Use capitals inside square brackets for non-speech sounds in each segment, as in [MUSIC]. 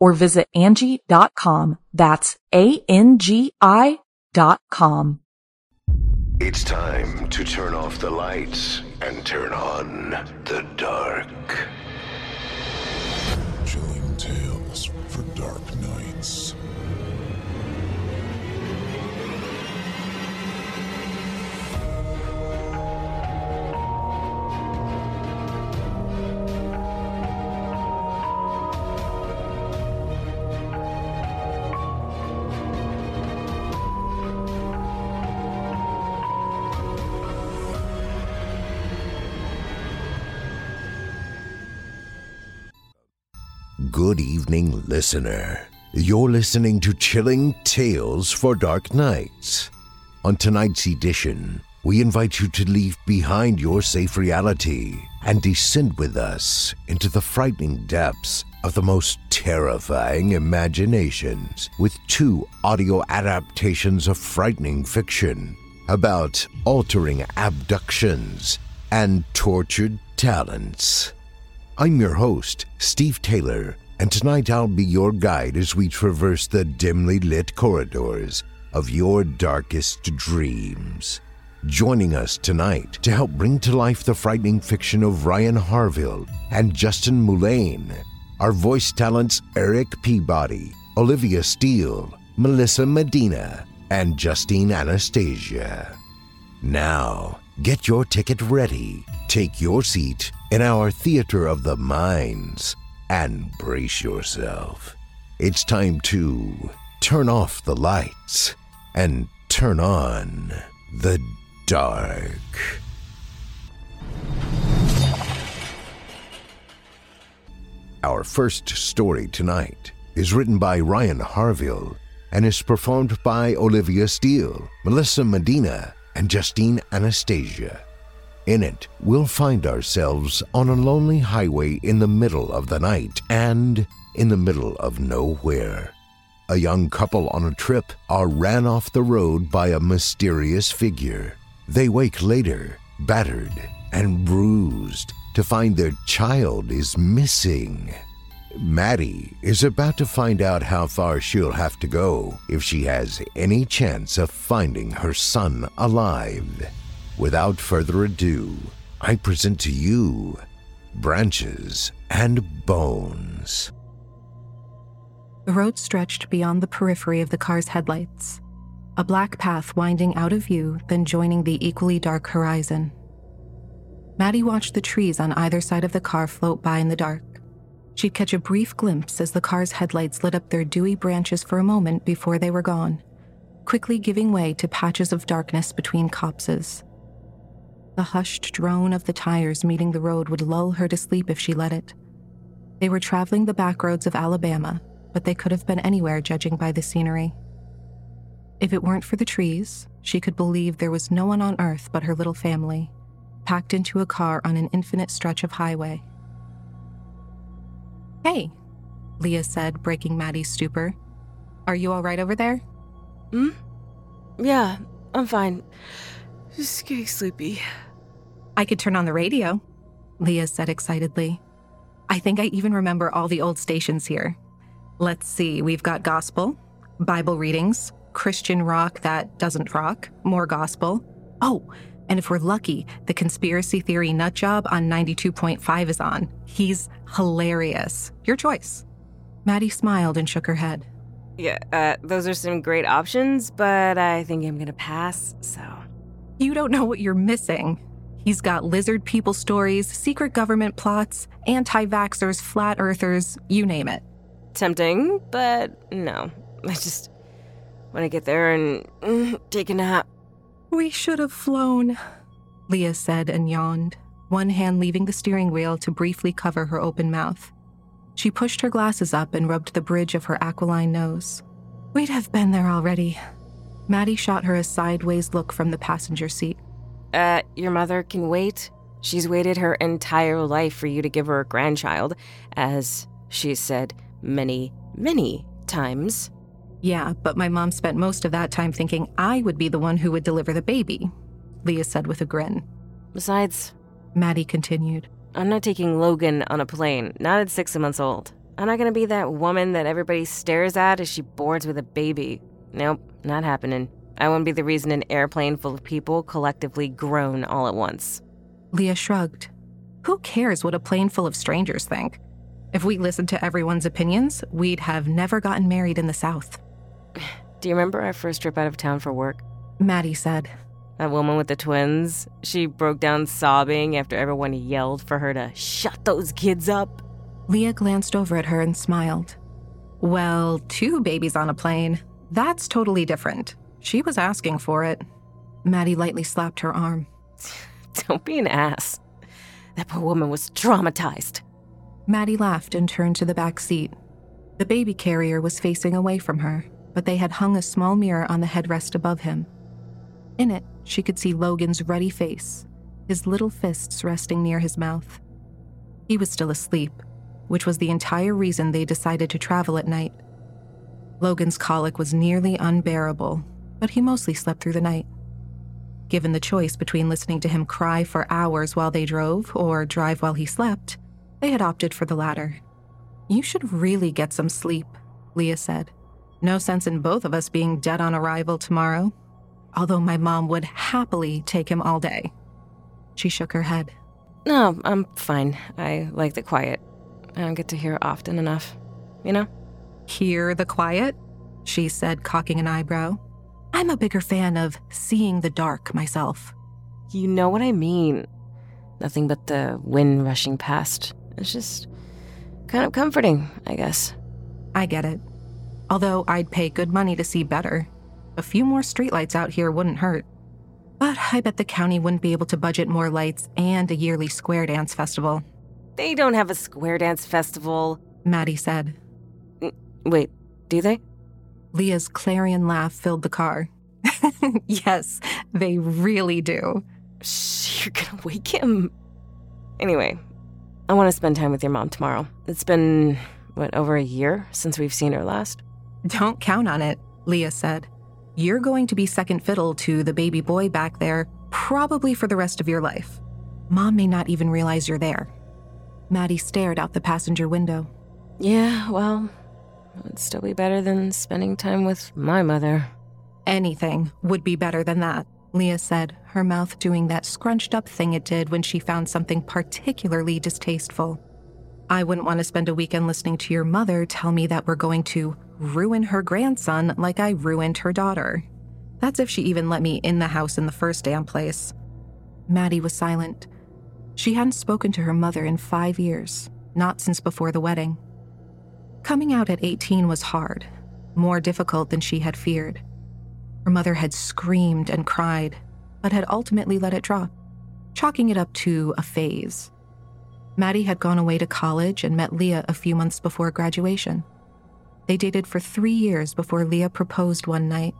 or visit Angie.com. That's A-N-G-I dot com. It's time to turn off the lights and turn on the dark. Good evening, listener. You're listening to Chilling Tales for Dark Nights. On tonight's edition, we invite you to leave behind your safe reality and descend with us into the frightening depths of the most terrifying imaginations with two audio adaptations of frightening fiction about altering abductions and tortured talents. I'm your host, Steve Taylor, and tonight I'll be your guide as we traverse the dimly lit corridors of your darkest dreams. Joining us tonight to help bring to life the frightening fiction of Ryan Harville and Justin Mullane are voice talents Eric Peabody, Olivia Steele, Melissa Medina, and Justine Anastasia. Now, get your ticket ready, take your seat in our theater of the minds, and brace yourself. It's time to turn off the lights and turn on the dark. Our first story tonight is written by Ryan Harville and is performed by Olivia Steele, Melissa Medina, and Justine Anastasia. In it, we'll find ourselves on a lonely highway in the middle of the night and in the middle of nowhere. A young couple on a trip are ran off the road by a mysterious figure. They wake later, battered and bruised, to find their child is missing. Maddie is about to find out how far she'll have to go if she has any chance of finding her son alive. Without further ado, I present to you Branches and Bones. The road stretched beyond the periphery of the car's headlights, a black path winding out of view, then joining the equally dark horizon. Maddie watched the trees on either side of the car float by in the dark. She'd catch a brief glimpse as the car's headlights lit up their dewy branches for a moment before they were gone. quickly giving way to patches of darkness between copses. The hushed drone of the tires meeting the road would lull her to sleep if she let it. They were traveling the back roads of Alabama, but they could have been anywhere judging by the scenery. If it weren't for the trees, she could believe there was no one on earth but her little family, packed into a car on an infinite stretch of highway. Hey, Leah said, breaking Maddie's stupor. Are you all right over there? Hmm? Yeah, I'm fine. Just getting sleepy. I could turn on the radio, Leah said excitedly. I think I even remember all the old stations here. Let's see, we've got gospel, Bible readings, Christian rock that doesn't rock, more gospel. Oh, and if we're lucky, the conspiracy theory nut job on 92.5 is on. He's hilarious. Your choice. Maddie smiled and shook her head. Yeah, uh, those are some great options, but I think I'm gonna pass, so. You don't know what you're missing. He's got lizard people stories, secret government plots, anti vaxxers, flat earthers, you name it. Tempting, but no. I just want to get there and [CLEARS THROAT] take a nap. We should have flown, Leah said and yawned, one hand leaving the steering wheel to briefly cover her open mouth. She pushed her glasses up and rubbed the bridge of her aquiline nose. We'd have been there already. Maddie shot her a sideways look from the passenger seat. Uh, your mother can wait. She's waited her entire life for you to give her a grandchild, as she said many, many times. Yeah, but my mom spent most of that time thinking I would be the one who would deliver the baby, Leah said with a grin. Besides, Maddie continued, I'm not taking Logan on a plane, not at six months old. I'm not gonna be that woman that everybody stares at as she boards with a baby. Nope, not happening. I won't be the reason an airplane full of people collectively groan all at once. Leah shrugged. Who cares what a plane full of strangers think? If we listened to everyone's opinions, we'd have never gotten married in the South. [SIGHS] Do you remember our first trip out of town for work? Maddie said. That woman with the twins, she broke down sobbing after everyone yelled for her to shut those kids up. Leah glanced over at her and smiled. Well, two babies on a plane. That's totally different. She was asking for it. Maddie lightly slapped her arm. [LAUGHS] Don't be an ass. That poor woman was traumatized. Maddie laughed and turned to the back seat. The baby carrier was facing away from her, but they had hung a small mirror on the headrest above him. In it, she could see Logan's ruddy face, his little fists resting near his mouth. He was still asleep, which was the entire reason they decided to travel at night. Logan's colic was nearly unbearable, but he mostly slept through the night. Given the choice between listening to him cry for hours while they drove or drive while he slept, they had opted for the latter. You should really get some sleep, Leah said. No sense in both of us being dead on arrival tomorrow, although my mom would happily take him all day. She shook her head. No, I'm fine. I like the quiet. I don't get to hear often enough, you know? Hear the quiet? She said, cocking an eyebrow. I'm a bigger fan of seeing the dark myself. You know what I mean. Nothing but the wind rushing past. It's just kind of comforting, I guess. I get it. Although I'd pay good money to see better. A few more streetlights out here wouldn't hurt. But I bet the county wouldn't be able to budget more lights and a yearly square dance festival. They don't have a square dance festival. Maddie said. Wait, do they? Leah's clarion laugh filled the car. [LAUGHS] yes, they really do. Shh, you're gonna wake him. Anyway, I want to spend time with your mom tomorrow. It's been, what, over a year since we've seen her last? Don't count on it, Leah said. You're going to be second fiddle to the baby boy back there, probably for the rest of your life. Mom may not even realize you're there. Maddie stared out the passenger window. Yeah, well, it'd still be better than spending time with my mother. Anything would be better than that, Leah said, her mouth doing that scrunched up thing it did when she found something particularly distasteful. I wouldn't want to spend a weekend listening to your mother tell me that we're going to ruin her grandson like I ruined her daughter. That's if she even let me in the house in the first damn place. Maddie was silent. She hadn't spoken to her mother in five years, not since before the wedding. Coming out at 18 was hard, more difficult than she had feared. Her mother had screamed and cried, but had ultimately let it drop, chalking it up to a phase. Maddie had gone away to college and met Leah a few months before graduation. They dated for three years before Leah proposed one night,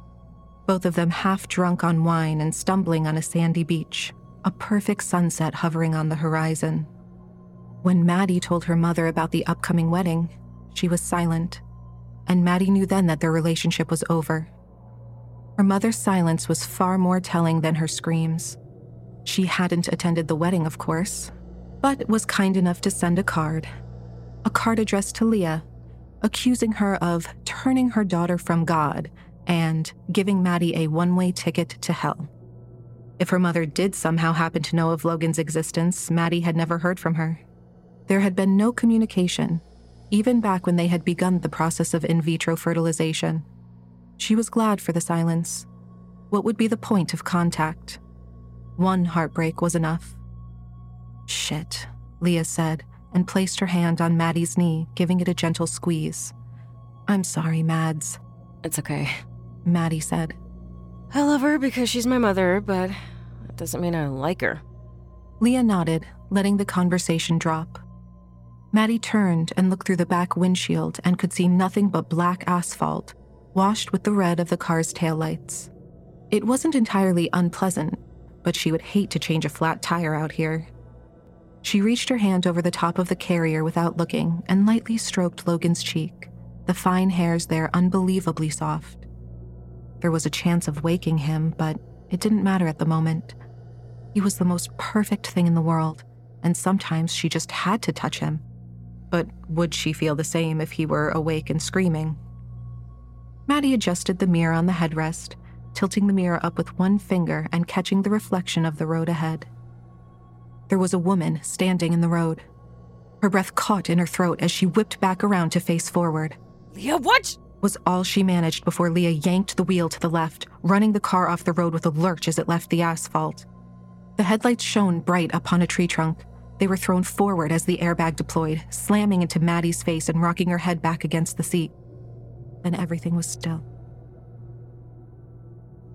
both of them half drunk on wine and stumbling on a sandy beach, a perfect sunset hovering on the horizon. When Maddie told her mother about the upcoming wedding, she was silent, and Maddie knew then that their relationship was over. Her mother's silence was far more telling than her screams. She hadn't attended the wedding, of course, but was kind enough to send a card. A card addressed to Leah, accusing her of turning her daughter from God and giving Maddie a one way ticket to hell. If her mother did somehow happen to know of Logan's existence, Maddie had never heard from her. There had been no communication, even back when they had begun the process of in vitro fertilization. She was glad for the silence. What would be the point of contact? One heartbreak was enough. Shit, Leah said, and placed her hand on Maddie's knee, giving it a gentle squeeze. I'm sorry, Mads. It's okay. Maddie said. I love her because she's my mother, but that doesn't mean I like her. Leah nodded, letting the conversation drop. Maddie turned and looked through the back windshield and could see nothing but black asphalt, washed with the red of the car's taillights. It wasn't entirely unpleasant, but she would hate to change a flat tire out here. She reached her hand over the top of the carrier without looking and lightly stroked Logan's cheek, the fine hairs there unbelievably soft. There was a chance of waking him, but it didn't matter at the moment. He was the most perfect thing in the world, and sometimes she just had to touch him. But would she feel the same if he were awake and screaming? Maddie adjusted the mirror on the headrest, tilting the mirror up with one finger and catching the reflection of the road ahead. There was a woman standing in the road. Her breath caught in her throat as she whipped back around to face forward. Leah, what? Was all she managed before Leah yanked the wheel to the left, running the car off the road with a lurch as it left the asphalt. The headlights shone bright upon a tree trunk. They were thrown forward as the airbag deployed, slamming into Maddie's face and rocking her head back against the seat. Then everything was still.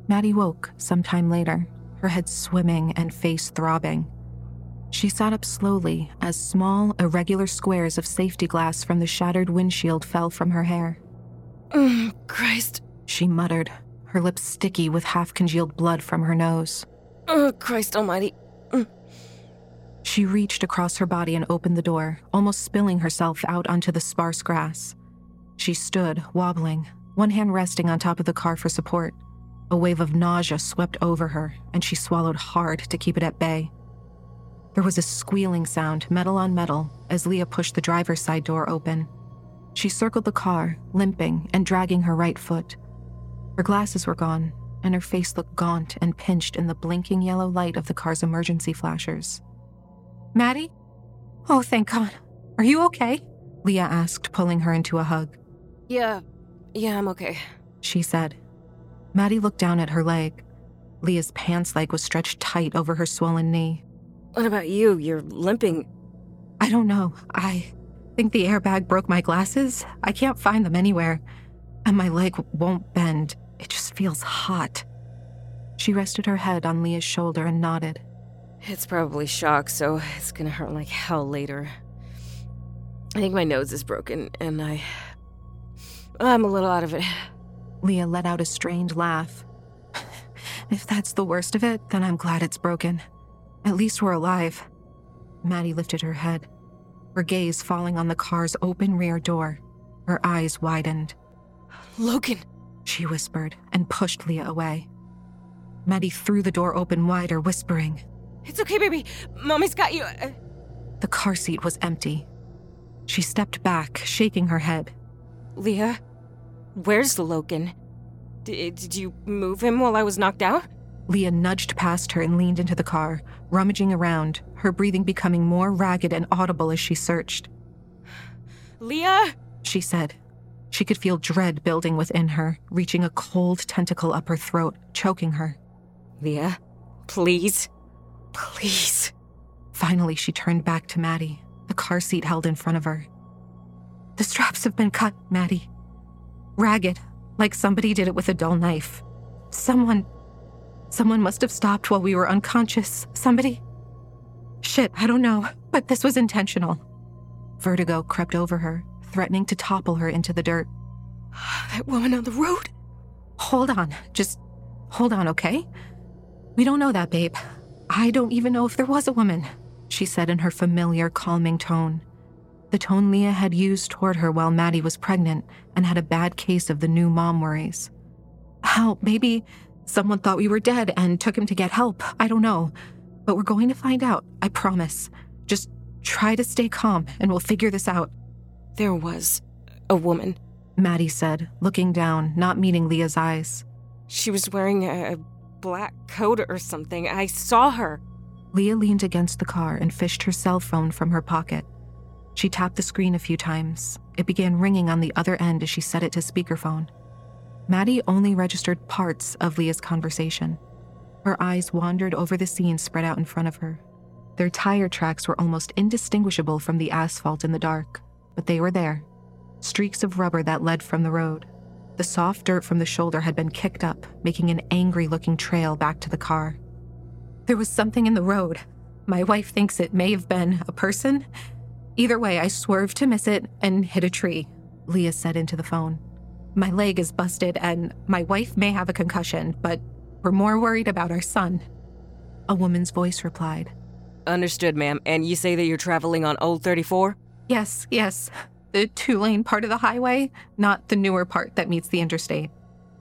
Maddie woke some time later, her head swimming and face throbbing. She sat up slowly as small, irregular squares of safety glass from the shattered windshield fell from her hair. Oh, Christ. She muttered, her lips sticky with half congealed blood from her nose. Oh, Christ almighty. Mm. She reached across her body and opened the door, almost spilling herself out onto the sparse grass. She stood, wobbling, one hand resting on top of the car for support. A wave of nausea swept over her, and she swallowed hard to keep it at bay. There was a squealing sound, metal on metal, as Leah pushed the driver's side door open. She circled the car, limping and dragging her right foot. Her glasses were gone, and her face looked gaunt and pinched in the blinking yellow light of the car's emergency flashers. Maddie? Oh, thank God. Are you okay? Leah asked, pulling her into a hug. Yeah, yeah, I'm okay. She said. Maddie looked down at her leg. Leah's pants leg was stretched tight over her swollen knee. What about you? You're limping. I don't know. I think the airbag broke my glasses. I can't find them anywhere. And my leg won't bend. It just feels hot. She rested her head on Leah's shoulder and nodded. It's probably shock, so it's gonna hurt like hell later. I think my nose is broken, and I. I'm a little out of it. Leah let out a strained laugh. if that's the worst of it, then I'm glad it's broken. At least we're alive. Maddie lifted her head, her gaze falling on the car's open rear door. Her eyes widened. Logan, she whispered and pushed Leah away. Maddie threw the door open wider, whispering, It's okay, baby. Mommy's got you. Uh, The car seat was empty. She stepped back, shaking her head. Leah, where's Logan? D- did you move him while I was knocked out? Leah nudged past her and leaned into the car, rummaging around, her breathing becoming more ragged and audible as she searched. Leah? She said. She could feel dread building within her, reaching a cold tentacle up her throat, choking her. Leah, please. Please. Finally, she turned back to Maddie, the car seat held in front of her. The straps have been cut, Maddie. Ragged, like somebody did it with a dull knife. Someone. Someone must have stopped while we were unconscious. Somebody. Shit, I don't know, but this was intentional. Vertigo crept over her, threatening to topple her into the dirt. [SIGHS] That woman on the road? Hold on, just hold on, okay? We don't know that, babe. I don't even know if there was a woman, she said in her familiar, calming tone. The tone Leah had used toward her while Maddie was pregnant and had a bad case of the new mom worries. Hell, maybe someone thought we were dead and took him to get help. I don't know. But we're going to find out, I promise. Just try to stay calm and we'll figure this out. There was a woman. Maddie said, looking down, not meeting Leah's eyes. She was wearing a black coat or something. I saw her. Leah leaned against the car and fished her cell phone from her pocket. She tapped the screen a few times. It began ringing on the other end as she set it to speakerphone. Maddie only registered parts of Leah's conversation. Her eyes wandered over the scene spread out in front of her. Their tire tracks were almost indistinguishable from the asphalt in the dark, but they were there streaks of rubber that led from the road. The soft dirt from the shoulder had been kicked up, making an angry looking trail back to the car. There was something in the road. My wife thinks it may have been a person. Either way, I swerved to miss it and hit a tree, Leah said into the phone. My leg is busted and my wife may have a concussion, but we're more worried about our son. A woman's voice replied. Understood, ma'am. And you say that you're traveling on Old 34? Yes, yes the two lane part of the highway, not the newer part that meets the interstate.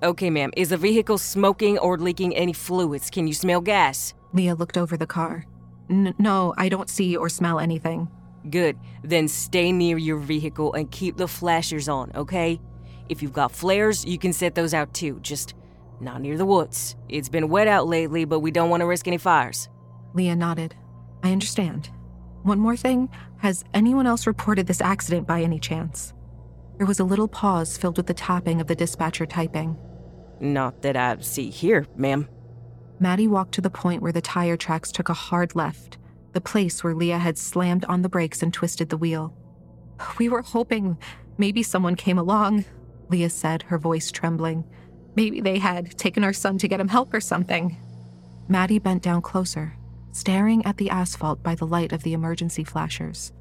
Okay, ma'am. Is the vehicle smoking or leaking any fluids? Can you smell gas? Leah looked over the car. N- no, I don't see or smell anything. Good. Then stay near your vehicle and keep the flashers on, okay? If you've got flares, you can set those out too. Just not near the woods. It's been wet out lately, but we don't want to risk any fires. Leah nodded. I understand. One more thing has anyone else reported this accident by any chance? There was a little pause filled with the tapping of the dispatcher typing. Not that I see here, ma'am. Maddie walked to the point where the tire tracks took a hard left, the place where Leah had slammed on the brakes and twisted the wheel. We were hoping maybe someone came along, Leah said, her voice trembling. Maybe they had taken our son to get him help or something. Maddie bent down closer, staring at the asphalt by the light of the emergency flashers.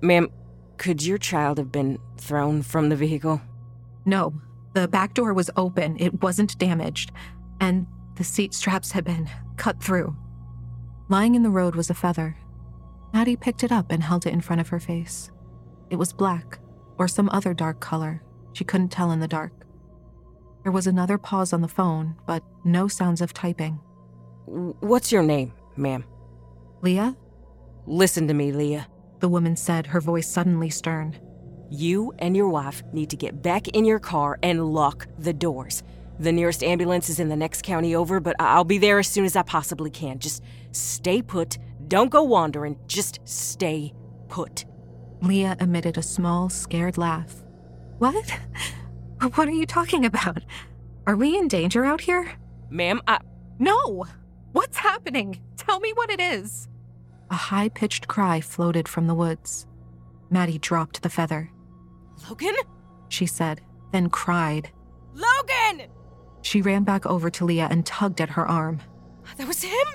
Ma'am, could your child have been thrown from the vehicle? No. The back door was open, it wasn't damaged, and the seat straps had been cut through. Lying in the road was a feather. Maddie picked it up and held it in front of her face. It was black, or some other dark color. She couldn't tell in the dark. There was another pause on the phone, but no sounds of typing. What's your name? Ma'am. Leah? Listen to me, Leah. The woman said, her voice suddenly stern. You and your wife need to get back in your car and lock the doors. The nearest ambulance is in the next county over, but I'll be there as soon as I possibly can. Just stay put. Don't go wandering. Just stay put. Leah emitted a small, scared laugh. What? [LAUGHS] What are you talking about? Are we in danger out here? Ma'am, I. No! What's happening? Tell me what it is. A high pitched cry floated from the woods. Maddie dropped the feather. Logan? She said, then cried. Logan! She ran back over to Leah and tugged at her arm. That was him?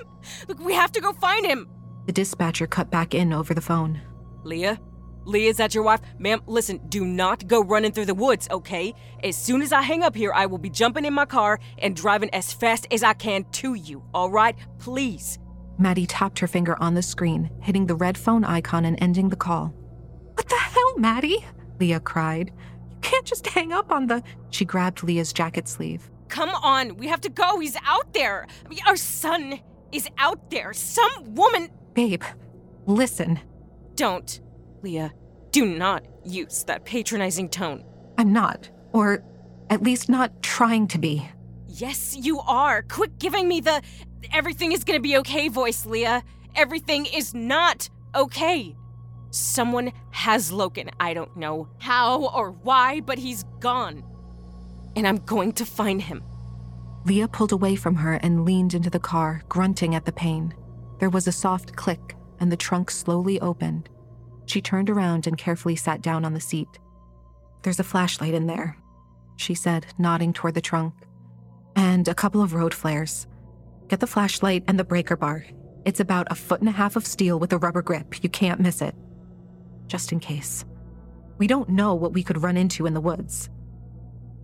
Look, we have to go find him. The dispatcher cut back in over the phone. Leah? Leah, is that your wife? Ma'am, listen, do not go running through the woods, okay? As soon as I hang up here, I will be jumping in my car and driving as fast as I can to you, all right? Please. Maddie tapped her finger on the screen, hitting the red phone icon and ending the call. What the hell, Maddie? Leah cried. You can't just hang up on the. She grabbed Leah's jacket sleeve. Come on, we have to go. He's out there. I mean, our son is out there. Some woman. Babe, listen. Don't. Leah, do not use that patronizing tone. I'm not. Or at least not trying to be. Yes, you are. Quit giving me the everything is gonna be okay voice, Leah. Everything is not okay. Someone has Logan. I don't know how or why, but he's gone. And I'm going to find him. Leah pulled away from her and leaned into the car, grunting at the pain. There was a soft click, and the trunk slowly opened. She turned around and carefully sat down on the seat. There's a flashlight in there, she said, nodding toward the trunk. And a couple of road flares. Get the flashlight and the breaker bar. It's about a foot and a half of steel with a rubber grip. You can't miss it. Just in case. We don't know what we could run into in the woods.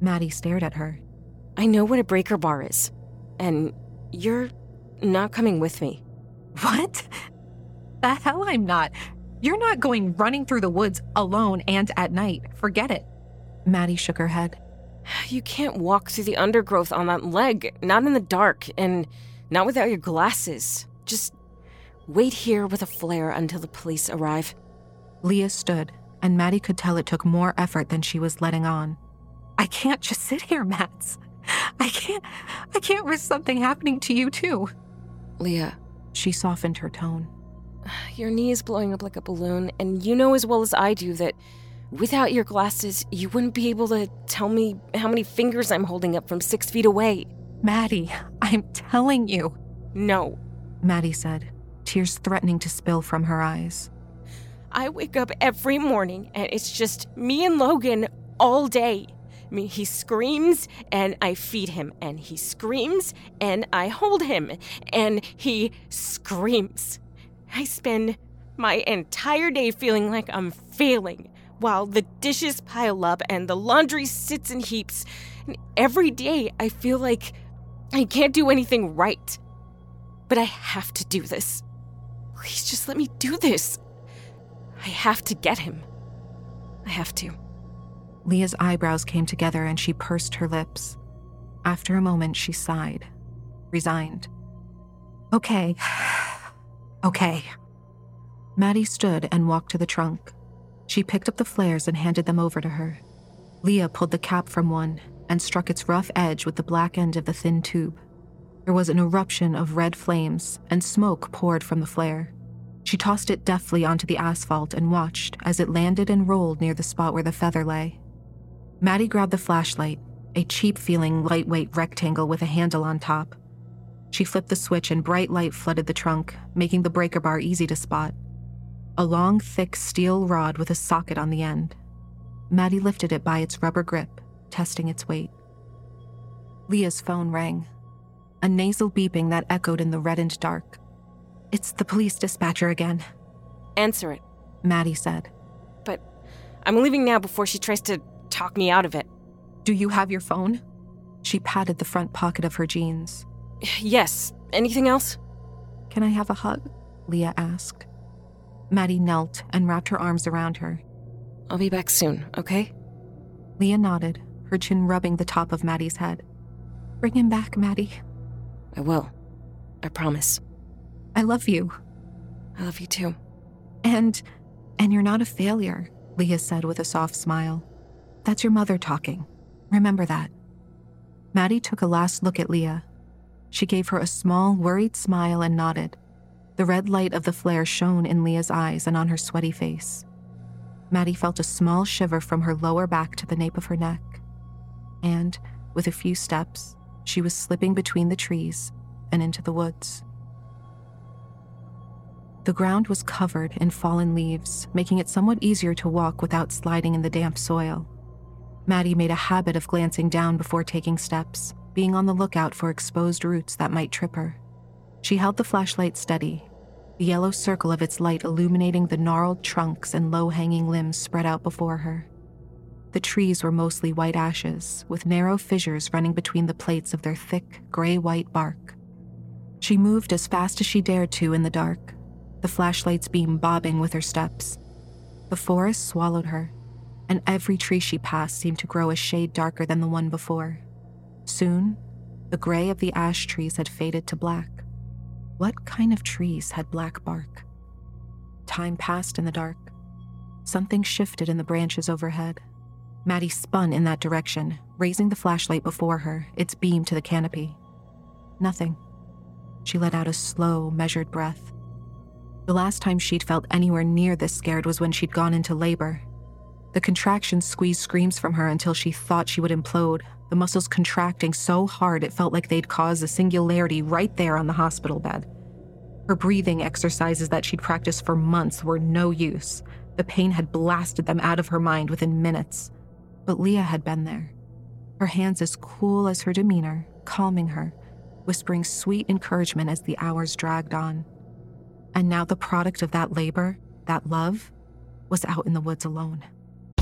Maddie stared at her. I know what a breaker bar is. And you're not coming with me. What? The hell I'm not. You're not going running through the woods alone and at night. Forget it. Maddie shook her head. You can't walk through the undergrowth on that leg, not in the dark, and not without your glasses. Just wait here with a flare until the police arrive. Leah stood, and Maddie could tell it took more effort than she was letting on. I can't just sit here, Mads. I can't I can't risk something happening to you too. Leah, She softened her tone. Your knee is blowing up like a balloon, and you know as well as I do that without your glasses, you wouldn't be able to tell me how many fingers I'm holding up from six feet away. Maddie, I'm telling you, No, Maddie said, tears threatening to spill from her eyes. I wake up every morning and it's just me and Logan all day. I mean, he screams and I feed him, and he screams and I hold him, and he screams. I spend my entire day feeling like I'm failing while the dishes pile up and the laundry sits in heaps. And every day I feel like I can't do anything right. But I have to do this. Please just let me do this. I have to get him. I have to. Leah's eyebrows came together and she pursed her lips. After a moment, she sighed, resigned. Okay. [SIGHS] [SIGHS] [SIGHS] okay. Maddie stood and walked to the trunk. She picked up the flares and handed them over to her. Leah pulled the cap from one and struck its rough edge with the black end of the thin tube. There was an eruption of red flames, and smoke poured from the flare. She tossed it deftly onto the asphalt and watched as it landed and rolled near the spot where the feather lay. Maddie grabbed the flashlight, a cheap feeling lightweight rectangle with a handle on top. She flipped the switch and bright light flooded the trunk, making the breaker bar easy to spot. A long, thick steel rod with a socket on the end. Maddie lifted it by its rubber grip, testing its weight. Leah's phone rang, a nasal beeping that echoed in the reddened dark. It's the police dispatcher again, Answer it. Maddie said. But I'm leaving now before she tries to talk me out of it. Do you have your phone? She patted the front pocket of her jeans. Yes. Anything else? Can I have a hug? Leah asked. Maddie knelt and wrapped her arms around her. I'll be back soon, okay? Leah nodded, her chin rubbing the top of Maddie's head. Bring him back, Maddie. I will. I promise. I love you. I love you too. And and you're not a failure, Leah said with a soft smile. That's your mother talking. Remember that. Maddie took a last look at Leah. She gave her a small, worried smile and nodded. The red light of the flare shone in Leah's eyes and on her sweaty face. Maddie felt a small shiver from her lower back to the nape of her neck. And, with a few steps, she was slipping between the trees and into the woods. The ground was covered in fallen leaves, making it somewhat easier to walk without sliding in the damp soil. Maddie made a habit of glancing down before taking steps, being on the lookout for exposed roots that might trip her. She held the flashlight steady, the yellow circle of its light illuminating the gnarled trunks and low hanging limbs spread out before her. The trees were mostly white ashes, with narrow fissures running between the plates of their thick, gray white bark. She moved as fast as she dared to in the dark, the flashlight's beam bobbing with her steps. The forest swallowed her, and every tree she passed seemed to grow a shade darker than the one before. Soon, the gray of the ash trees had faded to black. What kind of trees had black bark? Time passed in the dark. Something shifted in the branches overhead. Maddie spun in that direction, raising the flashlight before her, its beam to the canopy. Nothing. She let out a slow, measured breath. The last time she'd felt anywhere near this scared was when she'd gone into labor. The contractions squeezed screams from her until she thought she would implode, the muscles contracting so hard it felt like they'd cause a singularity right there on the hospital bed. Her breathing exercises that she'd practiced for months were no use. The pain had blasted them out of her mind within minutes. But Leah had been there, her hands as cool as her demeanor, calming her, whispering sweet encouragement as the hours dragged on. And now the product of that labor, that love, was out in the woods alone.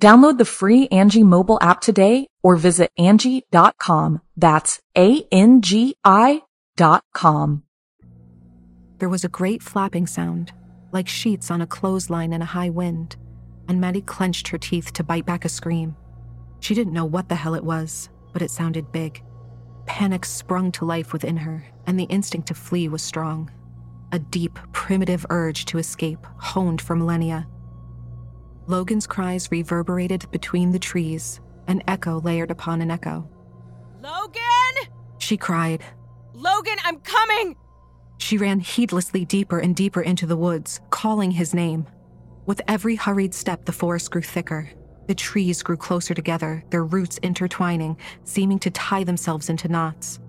Download the free Angie mobile app today or visit Angie.com. That's A-N-G-I dot com. There was a great flapping sound, like sheets on a clothesline in a high wind, and Maddie clenched her teeth to bite back a scream. She didn't know what the hell it was, but it sounded big. Panic sprung to life within her, and the instinct to flee was strong. A deep, primitive urge to escape, honed for millennia. Logan's cries reverberated between the trees, an echo layered upon an echo. Logan! She cried. Logan, I'm coming! She ran heedlessly deeper and deeper into the woods, calling his name. With every hurried step, the forest grew thicker. The trees grew closer together, their roots intertwining, seeming to tie themselves into knots.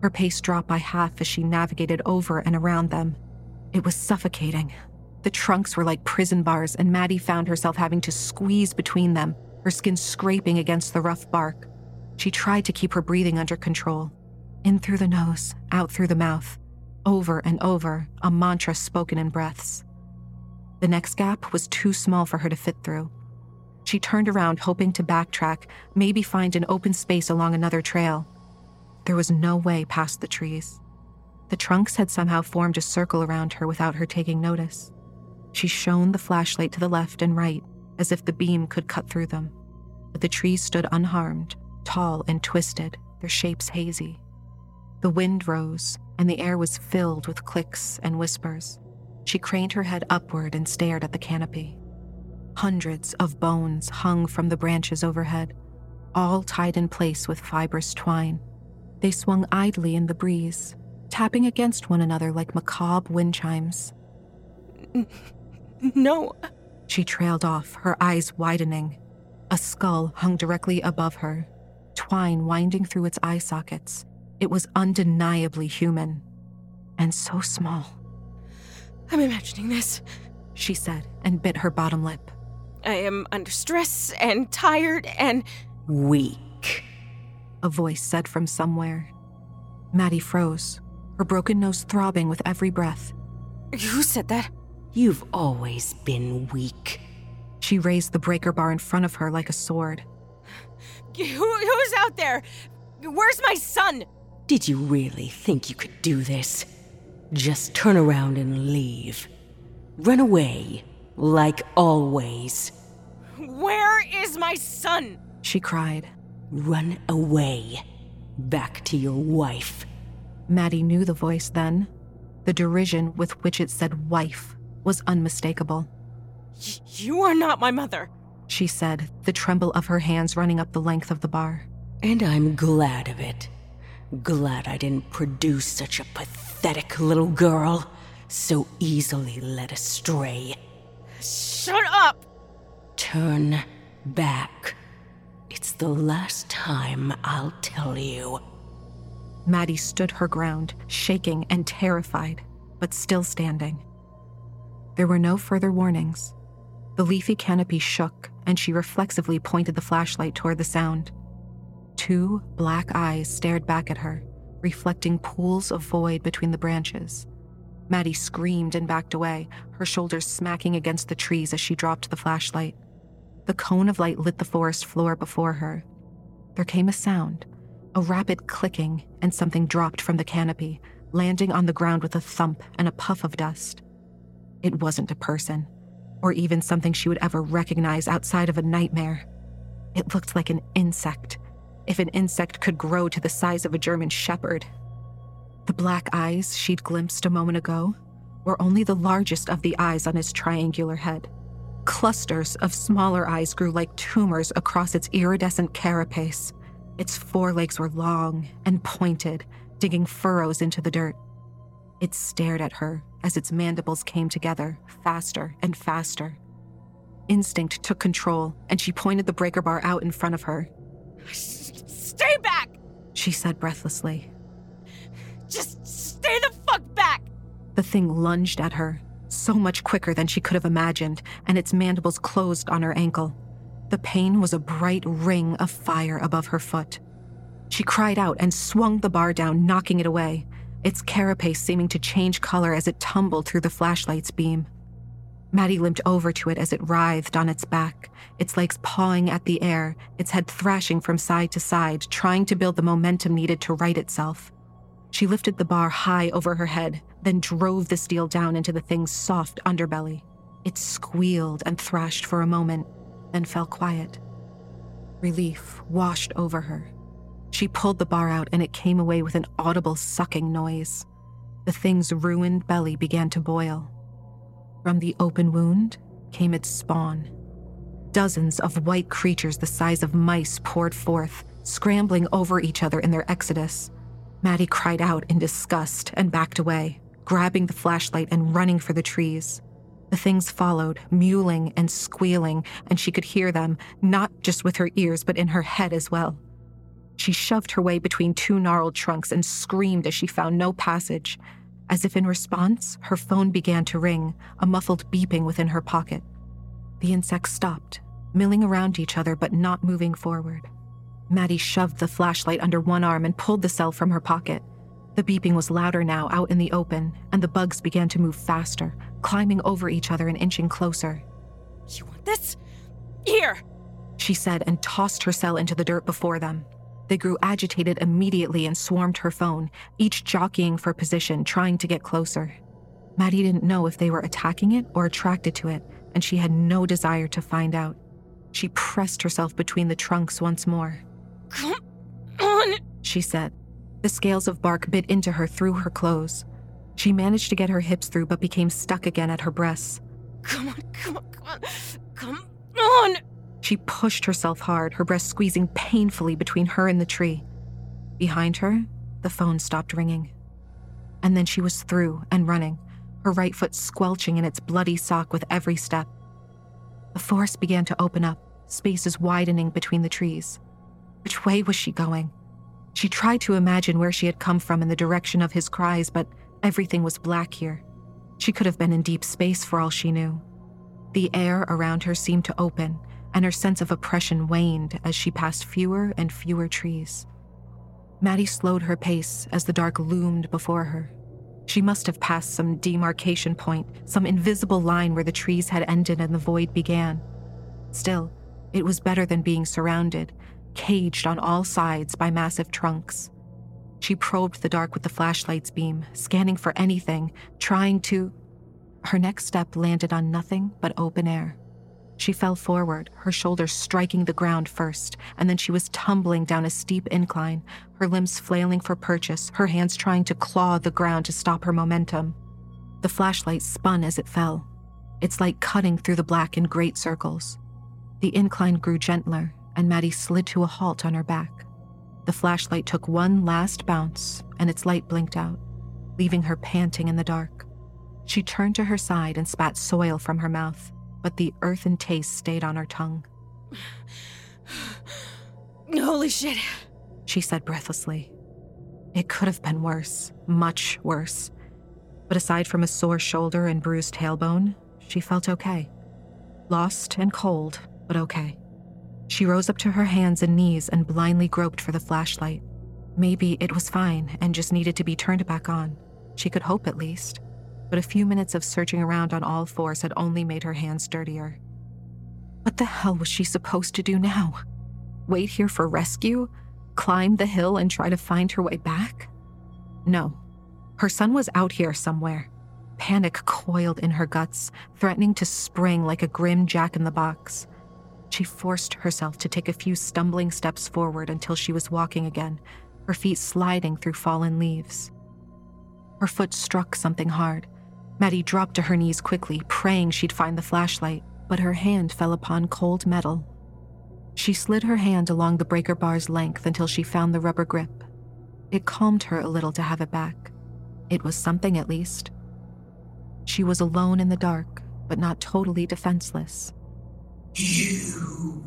Her pace dropped by half as she navigated over and around them. It was suffocating. The trunks were like prison bars, and Maddie found herself having to squeeze between them, her skin scraping against the rough bark. She tried to keep her breathing under control. In through the nose, out through the mouth. Over and over, a mantra spoken in breaths. The next gap was too small for her to fit through. She turned around, hoping to backtrack, maybe find an open space along another trail. There was no way past the trees. The trunks had somehow formed a circle around her without her taking notice. She shone the flashlight to the left and right, as if the beam could cut through them. But the trees stood unharmed, tall and twisted, their shapes hazy. The wind rose, and the air was filled with clicks and whispers. She craned her head upward and stared at the canopy. Hundreds of bones hung from the branches overhead, all tied in place with fibrous twine. They swung idly in the breeze, tapping against one another like macabre wind chimes. No. She trailed off, her eyes widening. A skull hung directly above her, twine winding through its eye sockets. It was undeniably human, and so small. I'm imagining this. She said, and bit her bottom lip. I am under stress and tired and. Weak. A voice said from somewhere. Maddie froze, her broken nose throbbing with every breath. Who said that? You've always been weak. She raised the breaker bar in front of her like a sword. Who, who's out there? Where's my son? Did you really think you could do this? Just turn around and leave. Run away, like always. Where is my son? She cried. Run away. Back to your wife. Maddie knew the voice then. The derision with which it said wife was unmistakable. You are not my mother. She said, the tremble of her hands running up the length of the bar. And I'm glad of it. Glad I didn't produce such a pathetic little girl, so easily led astray. Shut up! Turn back. It's the last time I'll tell you. Maddie stood her ground, shaking and terrified, but still standing. There were no further warnings, The leafy canopy shook, and she reflexively pointed the flashlight toward the sound. Two black eyes stared back at her, reflecting pools of void between the branches. Maddie screamed and backed away, her shoulders smacking against the trees as she dropped the flashlight. The cone of light lit the forest floor before her. There came a sound, a rapid clicking, and something dropped from the canopy, landing on the ground with a thump and a puff of dust. It wasn't a person, or even something she would ever recognize outside of a nightmare. It looked like an insect, if an insect could grow to the size of a German shepherd. The black eyes she'd glimpsed a moment ago were only the largest of the eyes on his triangular head. Clusters of smaller eyes grew like tumors across its iridescent carapace. Its forelegs were long and pointed, digging furrows into the dirt. It stared at her as its mandibles came together, faster and faster. Instinct took control, and she pointed the breaker bar out in front of her. Stay back! She said breathlessly. Just stay the fuck back! The thing lunged at her, so much quicker than she could have imagined, and its mandibles closed on her ankle. The pain was a bright ring of fire above her foot. She cried out and swung the bar down, knocking it away, its carapace seeming to change color as it tumbled through the flashlight's beam. Maddie limped over to it as it writhed on its back, its legs pawing at the air, its head thrashing from side to side, trying to build the momentum needed to right itself. She lifted the bar high over her head, then drove the steel down into the thing's soft underbelly. It squealed and thrashed for a moment, then fell quiet. Relief washed over her. She pulled the bar out and it came away with an audible sucking noise. The thing's ruined belly began to boil. From the open wound came its spawn. Dozens of white creatures the size of mice poured forth, scrambling over each other in their exodus. Maddie cried out in disgust and backed away, grabbing the flashlight and running for the trees. The things followed, mewling and squealing, and she could hear them, not just with her ears, but in her head as well. She shoved her way between two gnarled trunks and screamed as she found no passage. As if in response, her phone began to ring, a muffled beeping within her pocket. The insects stopped, milling around each other but not moving forward. Maddie shoved the flashlight under one arm and pulled the cell from her pocket. The beeping was louder now out in the open, and the bugs began to move faster, climbing over each other and inching closer. You want this? Here! She said and tossed her cell into the dirt before them. They grew agitated immediately and swarmed her phone, each jockeying for position, trying to get closer. Maddie didn't know if they were attacking it or attracted to it, and she had no desire to find out. She pressed herself between the trunks once more. Come on, she said. The scales of bark bit into her through her clothes. She managed to get her hips through but became stuck again at her breasts. Come on, come on, come on, come on! She pushed herself hard, her breast squeezing painfully between her and the tree. Behind her, the phone stopped ringing. And then she was through and running, her right foot squelching in its bloody sock with every step. The forest began to open up, spaces widening between the trees. Which way was she going? She tried to imagine where she had come from in the direction of his cries, but everything was black here. She could have been in deep space for all she knew. The air around her seemed to open, and her sense of oppression waned as she passed fewer and fewer trees. Maddie slowed her pace as the dark loomed before her. She must have passed some demarcation point, some invisible line where the trees had ended and the void began. Still, it was better than being surrounded, caged on all sides by massive trunks. She probed the dark with the flashlight's beam, scanning for anything, trying to. Her next step landed on nothing but open air. She fell forward, her shoulders striking the ground first, and then she was tumbling down a steep incline, her limbs flailing for purchase, her hands trying to claw the ground to stop her momentum. The flashlight spun as it fell, its light cutting through the black in great circles. The incline grew gentler, and Maddie slid to a halt on her back. The flashlight took one last bounce, and its light blinked out, leaving her panting in the dark. She turned to her side and spat soil from her mouth but the earthen taste stayed on her tongue. [SIGHS] Holy shit, she said breathlessly. It could have been worse, much worse. But aside from a sore shoulder and bruised tailbone, she felt okay. Lost and cold, but okay. She rose up to her hands and knees and blindly groped for the flashlight. Maybe it was fine and just needed to be turned back on. She could hope at least. But a few minutes of searching around on all fours had only made her hands dirtier. What the hell was she supposed to do now? Wait here for rescue? Climb the hill and try to find her way back? No. Her son was out here somewhere. Panic coiled in her guts, threatening to spring like a grim jack in the box. She forced herself to take a few stumbling steps forward until she was walking again, her feet sliding through fallen leaves. Her foot struck something hard. Maddie dropped to her knees quickly, praying she'd find the flashlight, but her hand fell upon cold metal. She slid her hand along the breaker bar's length until she found the rubber grip. It calmed her a little to have it back. It was something, at least. She was alone in the dark, but not totally defenseless. You.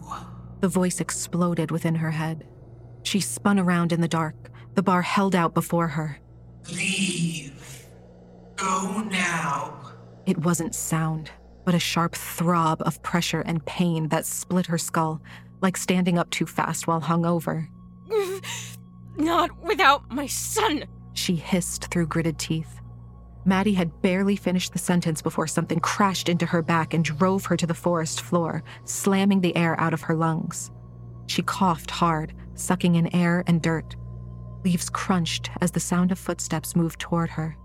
The voice exploded within her head. She spun around in the dark, the bar held out before her. Leave. Go now. It wasn't sound, but a sharp throb of pressure and pain that split her skull, like standing up too fast while hung over. [LAUGHS] Not without my son, she hissed through gritted teeth. Maddie had barely finished the sentence before something crashed into her back and drove her to the forest floor, slamming the air out of her lungs. She coughed hard, sucking in air and dirt. Leaves crunched as the sound of footsteps moved toward her.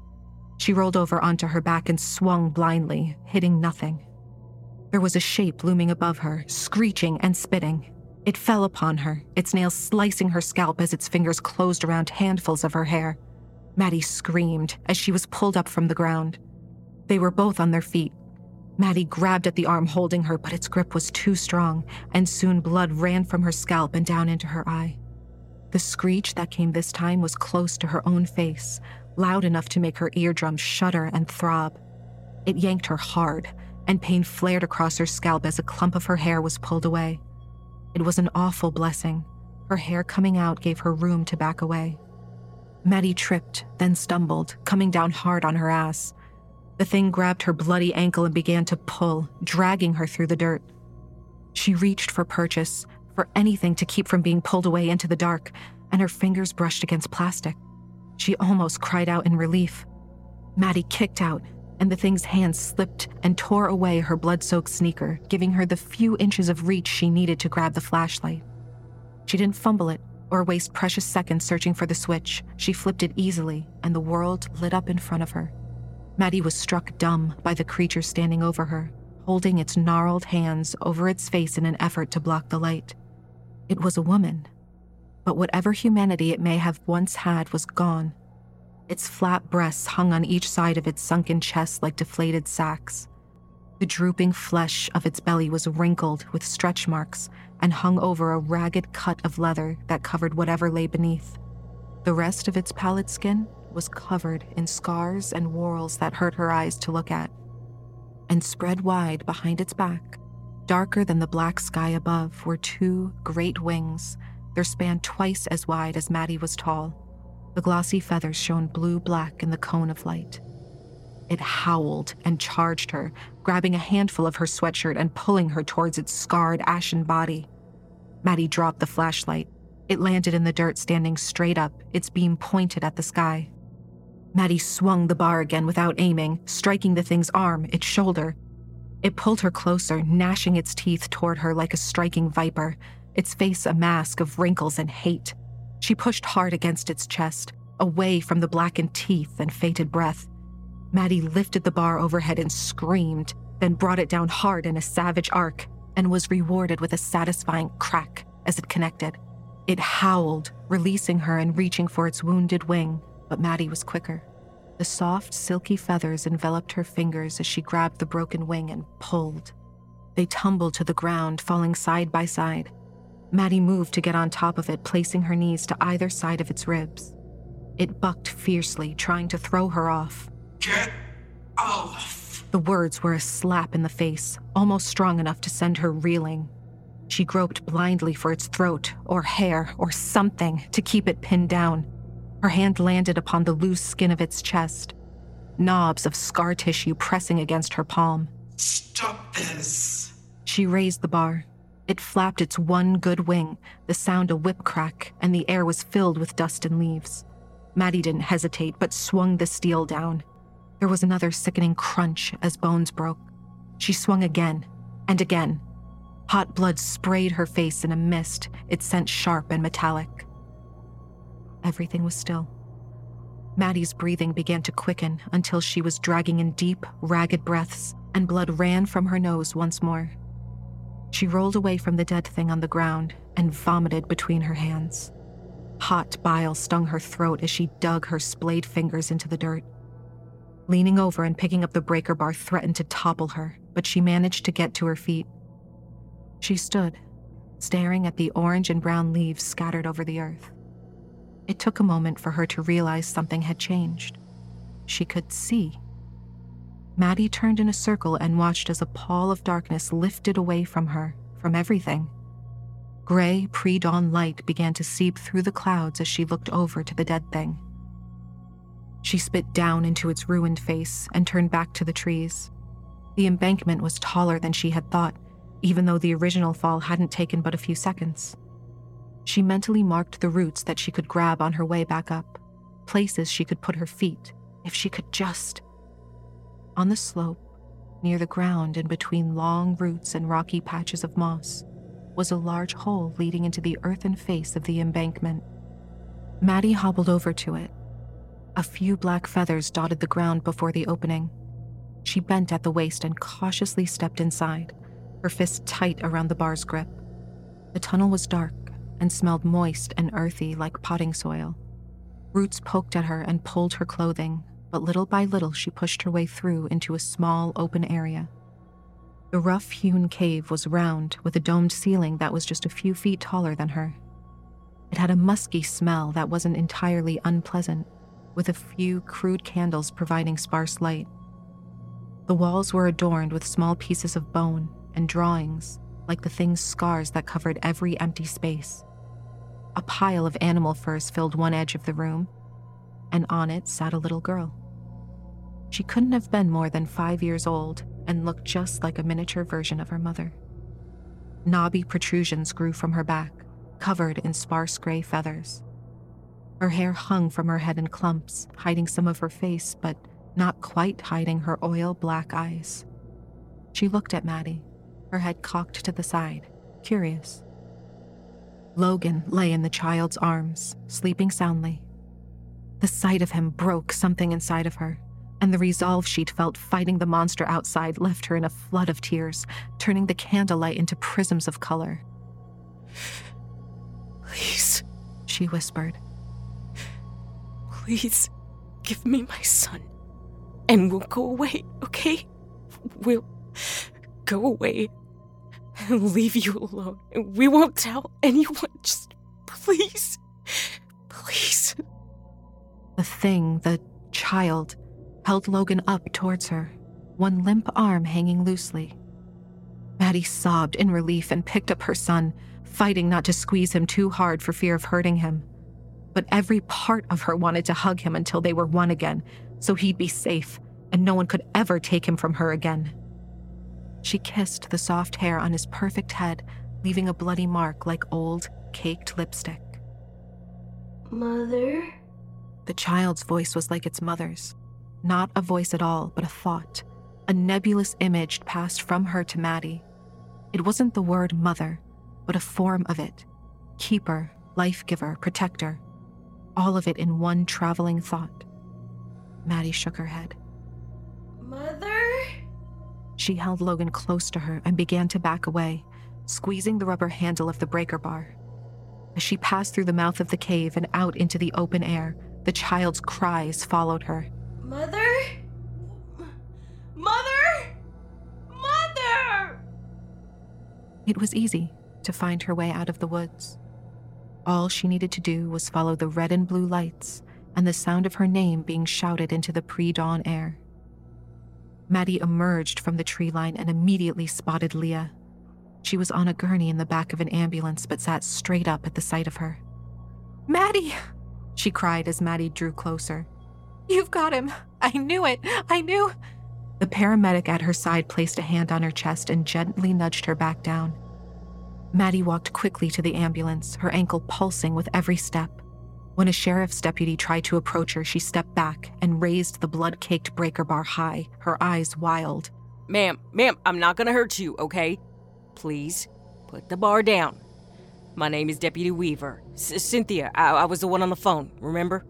She rolled over onto her back and swung blindly, hitting nothing. There was a shape looming above her, screeching and spitting. It fell upon her, its nails slicing her scalp as its fingers closed around handfuls of her hair. Maddie screamed as she was pulled up from the ground. They were both on their feet. Maddie grabbed at the arm holding her, but its grip was too strong, and soon blood ran from her scalp and down into her eye. The screech that came this time was close to her own face, loud enough to make her eardrums shudder and throb. It yanked her hard, and pain flared across her scalp as a clump of her hair was pulled away. It was an awful blessing. Her hair coming out gave her room to back away. Maddie tripped, then stumbled, coming down hard on her ass. The thing grabbed her bloody ankle and began to pull, dragging her through the dirt. She reached for purchase, for anything to keep from being pulled away into the dark, and her fingers brushed against plastic. She almost cried out in relief. Maddie kicked out, and the thing's hand slipped and tore away her blood soaked sneaker, giving her the few inches of reach she needed to grab the flashlight. She didn't fumble it, or waste precious seconds searching for the switch. She flipped it easily, and the world lit up in front of her. Maddie was struck dumb by the creature standing over her, holding its gnarled hands over its face in an effort to block the light. It was a woman, but whatever humanity it may have once had was gone. Its flat breasts hung on each side of its sunken chest like deflated sacks. The drooping flesh of its belly was wrinkled with stretch marks and hung over a ragged cut of leather that covered whatever lay beneath. The rest of its pallid skin was covered in scars and whorls that hurt her eyes to look at. And spread wide behind its back, darker than the black sky above, were two great wings, their span twice as wide as Maddie was tall. The glossy feathers shone blue black in the cone of light. It howled and charged her, grabbing a handful of her sweatshirt and pulling her towards its scarred, ashen body. Maddie dropped the flashlight. It landed in the dirt, standing straight up, its beam pointed at the sky. Maddie swung the bar again without aiming, striking the thing's arm, its shoulder. It pulled her closer, gnashing its teeth toward her like a striking viper, its face a mask of wrinkles and hate. She pushed hard against its chest, away from the blackened teeth and fated breath. Maddie lifted the bar overhead and screamed, then brought it down hard in a savage arc, and was rewarded with a satisfying crack as it connected. It howled, releasing her and reaching for its wounded wing, but Maddie was quicker. The soft, silky feathers enveloped her fingers as she grabbed the broken wing and pulled. They tumbled to the ground, falling side by side. Maddie moved to get on top of it, placing her knees to either side of its ribs. It bucked fiercely, trying to throw her off. Get off. The words were a slap in the face, almost strong enough to send her reeling. She groped blindly for its throat, or hair, or something to keep it pinned down. Her hand landed upon the loose skin of its chest, knobs of scar tissue pressing against her palm. Stop this. She raised the bar. It flapped its one good wing, the sound a whip crack, and the air was filled with dust and leaves. Maddie didn't hesitate, but swung the steel down. There was another sickening crunch as bones broke. She swung again and again. Hot blood sprayed her face in a mist, its scent sharp and metallic. Everything was still. Maddie's breathing began to quicken until she was dragging in deep, ragged breaths, and blood ran from her nose once more. She rolled away from the dead thing on the ground and vomited between her hands. Hot bile stung her throat as she dug her splayed fingers into the dirt. Leaning over and picking up the breaker bar threatened to topple her, but she managed to get to her feet. She stood, staring at the orange and brown leaves scattered over the earth. It took a moment for her to realize something had changed. She could see. Maddie turned in a circle and watched as a pall of darkness lifted away from her, from everything. Gray, pre dawn light began to seep through the clouds as she looked over to the dead thing. She spit down into its ruined face and turned back to the trees. The embankment was taller than she had thought, even though the original fall hadn't taken but a few seconds. She mentally marked the roots that she could grab on her way back up, places she could put her feet, if she could just. On the slope, near the ground and between long roots and rocky patches of moss, was a large hole leading into the earthen face of the embankment. Maddie hobbled over to it. A few black feathers dotted the ground before the opening. She bent at the waist and cautiously stepped inside, her fist tight around the bar's grip. The tunnel was dark and smelled moist and earthy like potting soil. Roots poked at her and pulled her clothing, but little by little she pushed her way through into a small open area. The rough hewn cave was round with a domed ceiling that was just a few feet taller than her. It had a musky smell that wasn't entirely unpleasant, with a few crude candles providing sparse light. The walls were adorned with small pieces of bone and drawings, like the thing's scars that covered every empty space. A pile of animal furs filled one edge of the room, and on it sat a little girl. She couldn't have been more than five years old and looked just like a miniature version of her mother. Knobby protrusions grew from her back, covered in sparse gray feathers. Her hair hung from her head in clumps, hiding some of her face, but not quite hiding her oil black eyes. She looked at Maddie, her head cocked to the side, curious. Logan lay in the child's arms, sleeping soundly. The sight of him broke something inside of her, and the resolve she'd felt fighting the monster outside left her in a flood of tears, turning the candlelight into prisms of color. Please, she whispered. Please, give me my son, and we'll go away, okay? We'll go away and leave you alone. We won't tell anyone. Just please, please. The thing, the child, held Logan up towards her, one limp arm hanging loosely. Maddie sobbed in relief and picked up her son, fighting not to squeeze him too hard for fear of hurting him. But every part of her wanted to hug him until they were one again, so he'd be safe, and no one could ever take him from her again. She kissed the soft hair on his perfect head, leaving a bloody mark like old, caked lipstick. Mother? The child's voice was like its mother's. Not a voice at all, but a thought. A nebulous image passed from her to Maddie. It wasn't the word mother, but a form of it keeper, life giver, protector. All of it in one traveling thought. Maddie shook her head. Mother? She held Logan close to her and began to back away, squeezing the rubber handle of the breaker bar. As she passed through the mouth of the cave and out into the open air, the child's cries followed her. Mother? Mother? Mother! It was easy to find her way out of the woods. All she needed to do was follow the red and blue lights and the sound of her name being shouted into the pre dawn air. Maddie emerged from the tree line and immediately spotted Leah. She was on a gurney in the back of an ambulance but sat straight up at the sight of her. Maddie! She cried as Maddie drew closer. You've got him! I knew it! I knew! The paramedic at her side placed a hand on her chest and gently nudged her back down. Maddie walked quickly to the ambulance, her ankle pulsing with every step. When a sheriff's deputy tried to approach her, she stepped back and raised the blood caked breaker bar high, her eyes wild. Ma'am, ma'am, I'm not gonna hurt you, okay? Please, put the bar down. My name is Deputy Weaver. C- Cynthia, I-, I was the one on the phone, remember?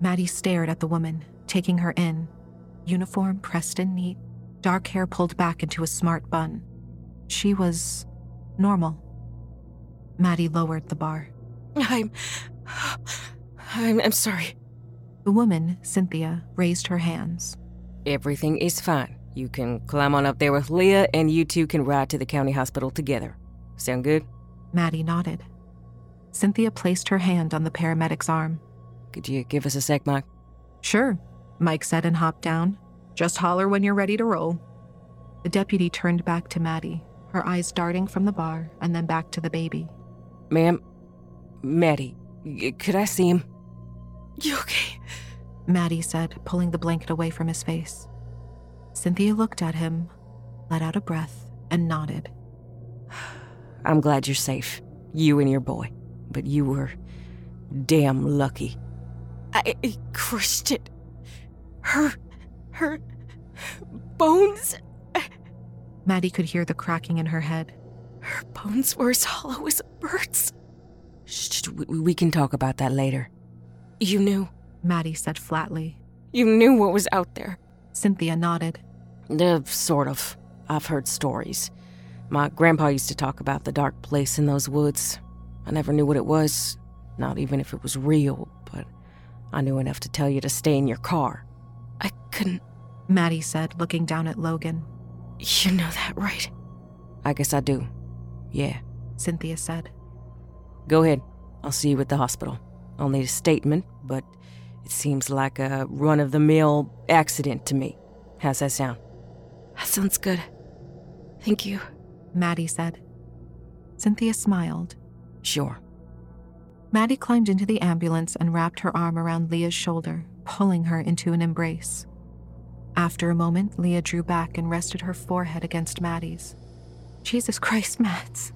Maddie stared at the woman, taking her in. Uniform pressed and neat, dark hair pulled back into a smart bun. She was normal. Maddie lowered the bar. I'm. I'm, I'm sorry. The woman, Cynthia, raised her hands. Everything is fine. You can climb on up there with Leah, and you two can ride to the county hospital together. Sound good? Maddie nodded. Cynthia placed her hand on the paramedic's arm. Could you give us a sec, Mike? Sure, Mike said and hopped down. Just holler when you're ready to roll. The deputy turned back to Maddie, her eyes darting from the bar and then back to the baby. Ma'am, Maddie, y- could I see him? You okay? Maddie said, pulling the blanket away from his face. Cynthia looked at him, let out a breath, and nodded. I'm glad you're safe. You and your boy. But you were damn lucky. I, I crushed it. Her. her. bones. Maddie could hear the cracking in her head. Her bones were as hollow as a bird's. Shh, we, we can talk about that later. You knew. Maddie said flatly. You knew what was out there. Cynthia nodded. Uh, sort of. I've heard stories. My grandpa used to talk about the dark place in those woods. I never knew what it was, not even if it was real, but I knew enough to tell you to stay in your car. I couldn't. Maddie said, looking down at Logan. You know that, right? I guess I do. Yeah. Cynthia said. Go ahead. I'll see you at the hospital. I'll need a statement, but it seems like a run of the mill accident to me. How's that sound? That sounds good. Thank you. Maddie said. Cynthia smiled. Sure. Maddie climbed into the ambulance and wrapped her arm around Leah's shoulder, pulling her into an embrace. After a moment, Leah drew back and rested her forehead against Maddie's. Jesus Christ, Mads.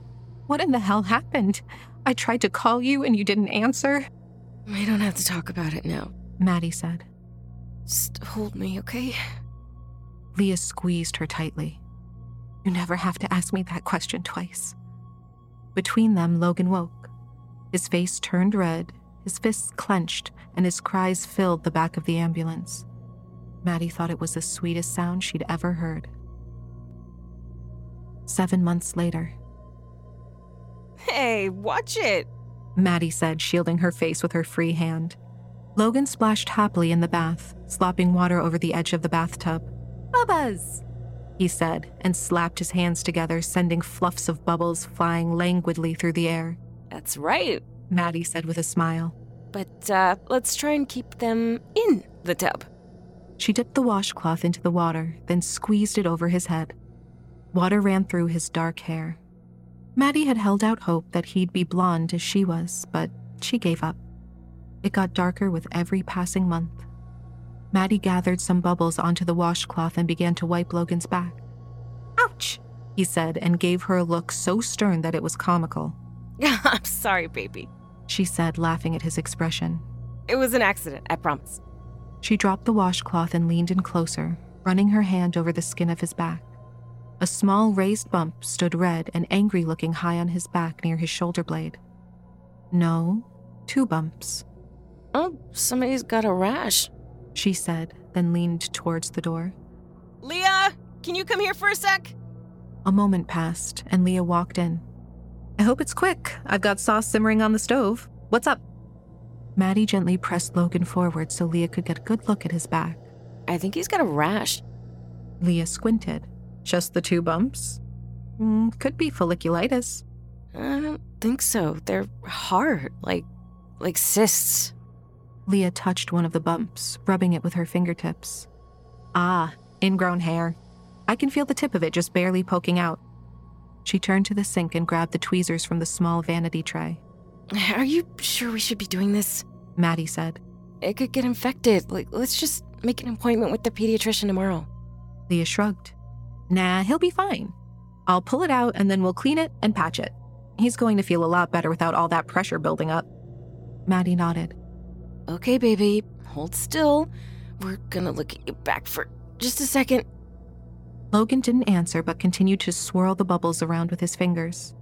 What in the hell happened? I tried to call you and you didn't answer. We don't have to talk about it now. Maddie said. Just hold me, okay? Leah squeezed her tightly. You never have to ask me that question twice. Between them, Logan woke. His face turned red, his fists clenched, and his cries filled the back of the ambulance. Maddie thought it was the sweetest sound she'd ever heard. Seven months later, Hey, watch it! Maddie said, shielding her face with her free hand. Logan splashed happily in the bath, slopping water over the edge of the bathtub. Bubba's! He said, and slapped his hands together, sending fluffs of bubbles flying languidly through the air. That's right. Maddie said with a smile. But uh, let's try and keep them in the tub. She dipped the washcloth into the water, then squeezed it over his head. Water ran through his dark hair. Maddie had held out hope that he'd be blonde as she was, but she gave up. It got darker with every passing month. Maddie gathered some bubbles onto the washcloth and began to wipe Logan's back. Ouch, he said, and gave her a look so stern that it was comical. [LAUGHS] I'm sorry, baby. She said, laughing at his expression. It was an accident, I promise. She dropped the washcloth and leaned in closer, running her hand over the skin of his back. A small raised bump stood red and angry looking high on his back near his shoulder blade. No, two bumps. Oh, somebody's got a rash. She said, then leaned towards the door. Leah, can you come here for a sec? A moment passed, and Leah walked in. I hope it's quick. I've got sauce simmering on the stove. What's up? Maddie gently pressed Logan forward so Leah could get a good look at his back. I think he's got a rash. Leah squinted. Just the two bumps? Mm, could be folliculitis. I don't think so. They're hard, like like cysts. Leah touched one of the bumps, rubbing it with her fingertips. Ah, ingrown hair. I can feel the tip of it just barely poking out. She turned to the sink and grabbed the tweezers from the small vanity tray. Are you sure we should be doing this? Maddie said. It could get infected. Like, let's just make an appointment with the pediatrician tomorrow. Leah shrugged. Nah, he'll be fine. I'll pull it out and then we'll clean it and patch it. He's going to feel a lot better without all that pressure building up. Maddie nodded. Okay, baby, hold still. We're gonna look at your back for just a second. Logan didn't answer but continued to swirl the bubbles around with his fingers.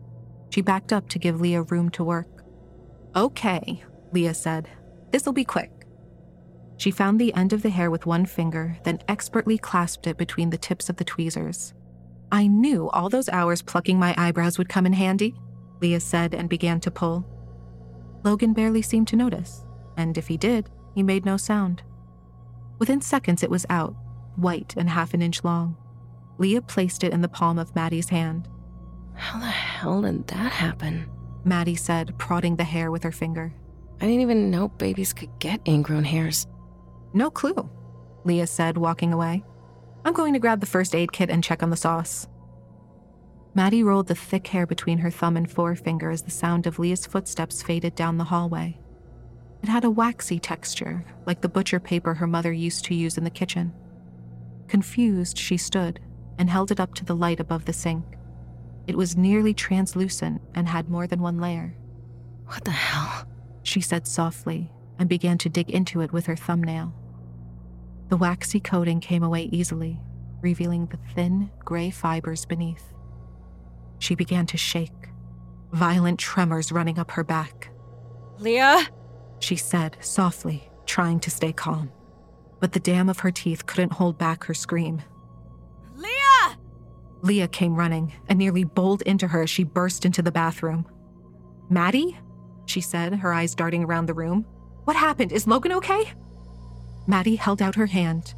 She backed up to give Leah room to work. Okay, Leah said. This'll be quick. She found the end of the hair with one finger, then expertly clasped it between the tips of the tweezers. I knew all those hours plucking my eyebrows would come in handy, Leah said and began to pull. Logan barely seemed to notice, and if he did, he made no sound. Within seconds, it was out, white and half an inch long. Leah placed it in the palm of Maddie's hand. How the hell did that happen? Maddie said, prodding the hair with her finger. I didn't even know babies could get ingrown hairs. No clue, Leah said, walking away. I'm going to grab the first aid kit and check on the sauce. Maddie rolled the thick hair between her thumb and forefinger as the sound of Leah's footsteps faded down the hallway. It had a waxy texture, like the butcher paper her mother used to use in the kitchen. Confused, she stood and held it up to the light above the sink. It was nearly translucent and had more than one layer. What the hell? She said softly and began to dig into it with her thumbnail. The waxy coating came away easily, revealing the thin, gray fibers beneath. She began to shake, violent tremors running up her back. Leah? She said softly, trying to stay calm. But the dam of her teeth couldn't hold back her scream. Leah! Leah came running and nearly bowled into her as she burst into the bathroom. Maddie? She said, her eyes darting around the room. What happened? Is Logan okay? Maddie held out her hand,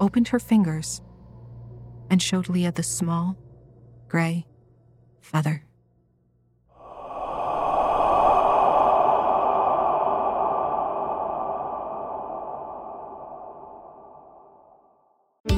opened her fingers, and showed Leah the small, gray feather.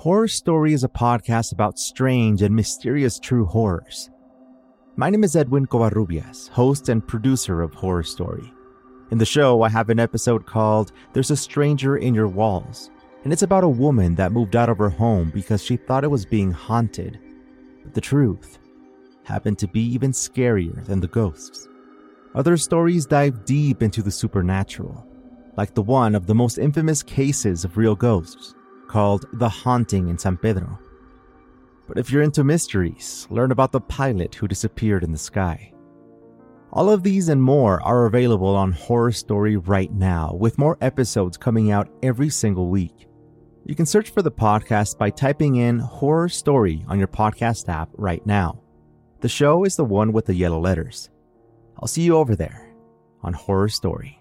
Horror Story is a podcast about strange and mysterious true horrors. My name is Edwin Covarrubias, host and producer of Horror Story. In the show, I have an episode called There's a Stranger in Your Walls, and it's about a woman that moved out of her home because she thought it was being haunted. But the truth happened to be even scarier than the ghosts. Other stories dive deep into the supernatural, like the one of the most infamous cases of real ghosts called The Haunting in San Pedro. But if you're into mysteries, learn about the pilot who disappeared in the sky. All of these and more are available on Horror Story right now, with more episodes coming out every single week. You can search for the podcast by typing in Horror Story on your podcast app right now. The show is the one with the yellow letters. I'll see you over there on Horror Story.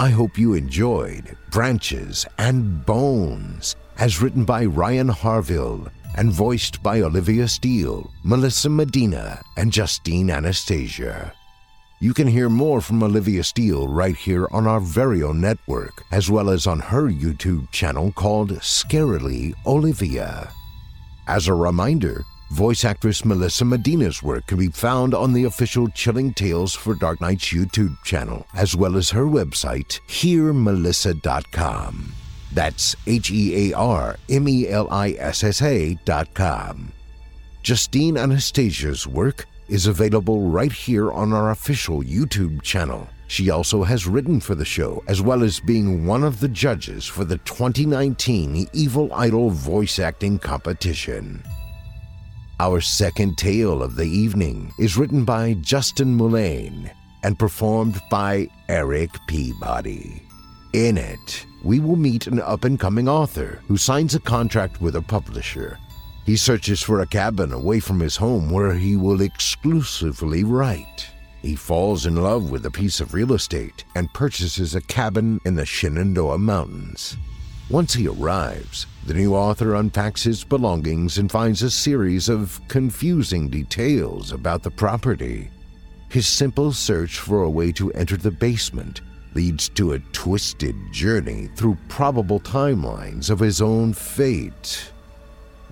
I hope you enjoyed Branches and Bones, as written by Ryan Harville and voiced by Olivia Steele, Melissa Medina, and Justine Anastasia. You can hear more from Olivia Steele right here on our very own network, as well as on her YouTube channel called Scarily Olivia. As a reminder, voice actress Melissa Medina's work can be found on the official Chilling Tales for Dark Nights YouTube channel, as well as her website, hearmelissa.com. That's H E A R M E L I S S A dot com. Justine Anastasia's work is available right here on our official YouTube channel, She also has written for the show, as well as being one of the judges for the 2019 Evil Idol voice acting competition. Our second tale of the evening is written by Justin Mullane and performed by Eric Peabody. In it, we will meet an up and coming author who signs a contract with a publisher. He searches for a cabin away from his home where he will exclusively write. He falls in love with a piece of real estate and purchases a cabin in the Shenandoah Mountains. Once he arrives, the new author unpacks his belongings and finds a series of confusing details about the property. His simple search for a way to enter the basement leads to a twisted journey through probable timelines of his own fate.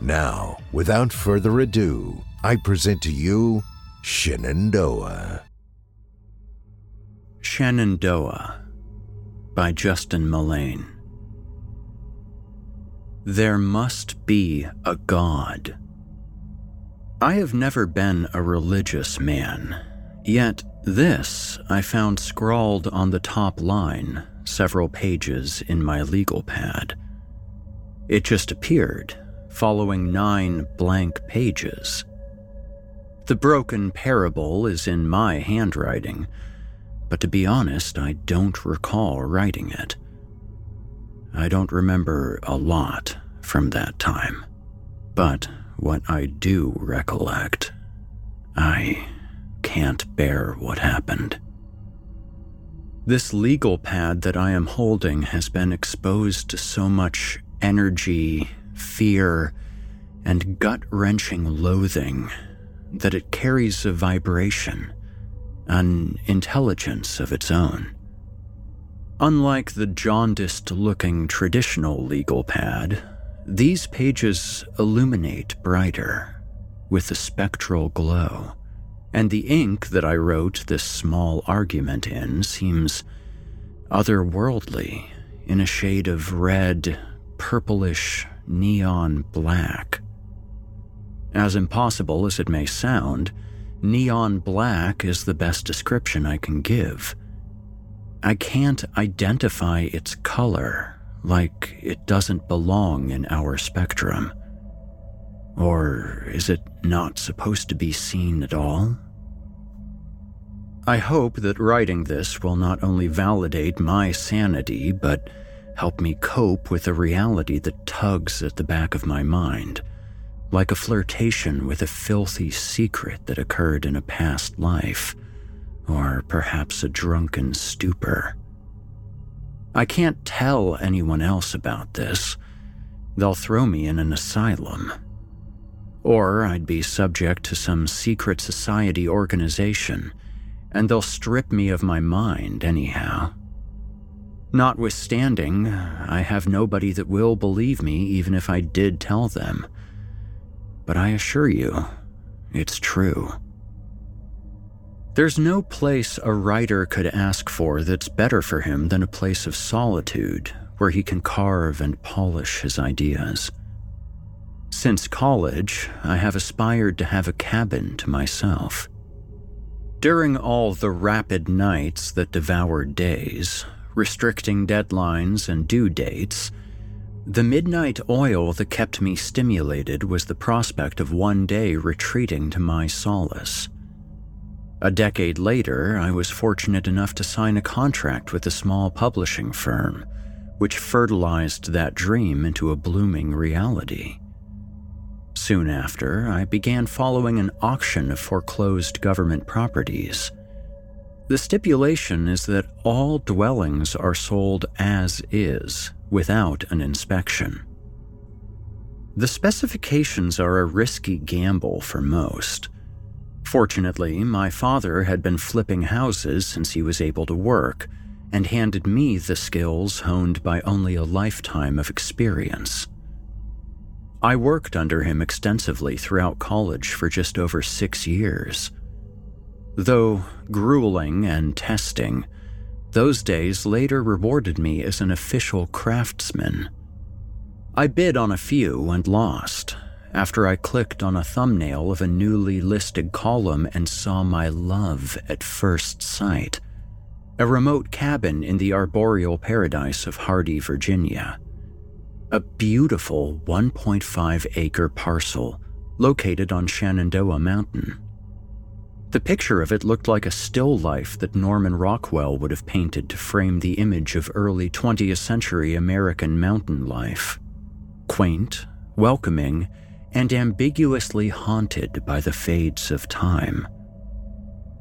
Now, without further ado, I present to you Shenandoah. Shenandoah by Justin Mullane. There must be a God. I have never been a religious man, yet this I found scrawled on the top line, several pages in my legal pad. It just appeared, following nine blank pages. The broken parable is in my handwriting, but to be honest, I don't recall writing it. I don't remember a lot from that time, but what I do recollect, I can't bear what happened. This legal pad that I am holding has been exposed to so much energy, fear, and gut wrenching loathing that it carries a vibration an intelligence of its own. Unlike the jaundiced looking traditional legal pad, these pages illuminate brighter with a spectral glow, and the ink that I wrote this small argument in seems otherworldly in a shade of red, purplish, neon black. As impossible as it may sound, Neon black is the best description I can give. I can't identify its color, like it doesn't belong in our spectrum. Or is it not supposed to be seen at all? I hope that writing this will not only validate my sanity, but help me cope with a reality that tugs at the back of my mind like a flirtation with a filthy secret that occurred in a past life, or perhaps a drunken stupor. I can't tell anyone else about this. They'll throw me in an asylum. Or I'd be subject to some secret society organization, and they'll strip me of my mind anyhow. Notwithstanding, I have nobody that will believe me even if I did tell them but I assure you, it's true. There's no place a writer could ask for that's better for him than a place of solitude where he can carve and polish his ideas. Since college, I have aspired to have a cabin to myself. During all the rapid nights that devoured days, restricting deadlines and due dates, the midnight oil that kept me stimulated was the prospect of one day retreating to my solace. A decade later, I was fortunate enough to sign a contract with a small publishing firm, which fertilized that dream into a blooming reality. Soon after, I began following an auction of foreclosed government properties. The stipulation is that all dwellings are sold as is, without an inspection. The specifications are a risky gamble for most. Fortunately, my father had been flipping houses since he was able to work and handed me the skills honed by only a lifetime of experience. I worked under him extensively throughout college for just over six years. Though grueling and testing, those days later rewarded me as an official craftsman. I bid on a few and lost after I clicked on a thumbnail of a newly listed column and saw my love at first sight. a remote cabin in the arboreal paradise of Hardy, Virginia. A beautiful 1.5 acre parcel located on Shenandoah Mountain. The picture of it looked like a still life that Norman Rockwell would have painted to frame the image of early 20th century American mountain life. Quaint, welcoming, and ambiguously haunted by the fades of time.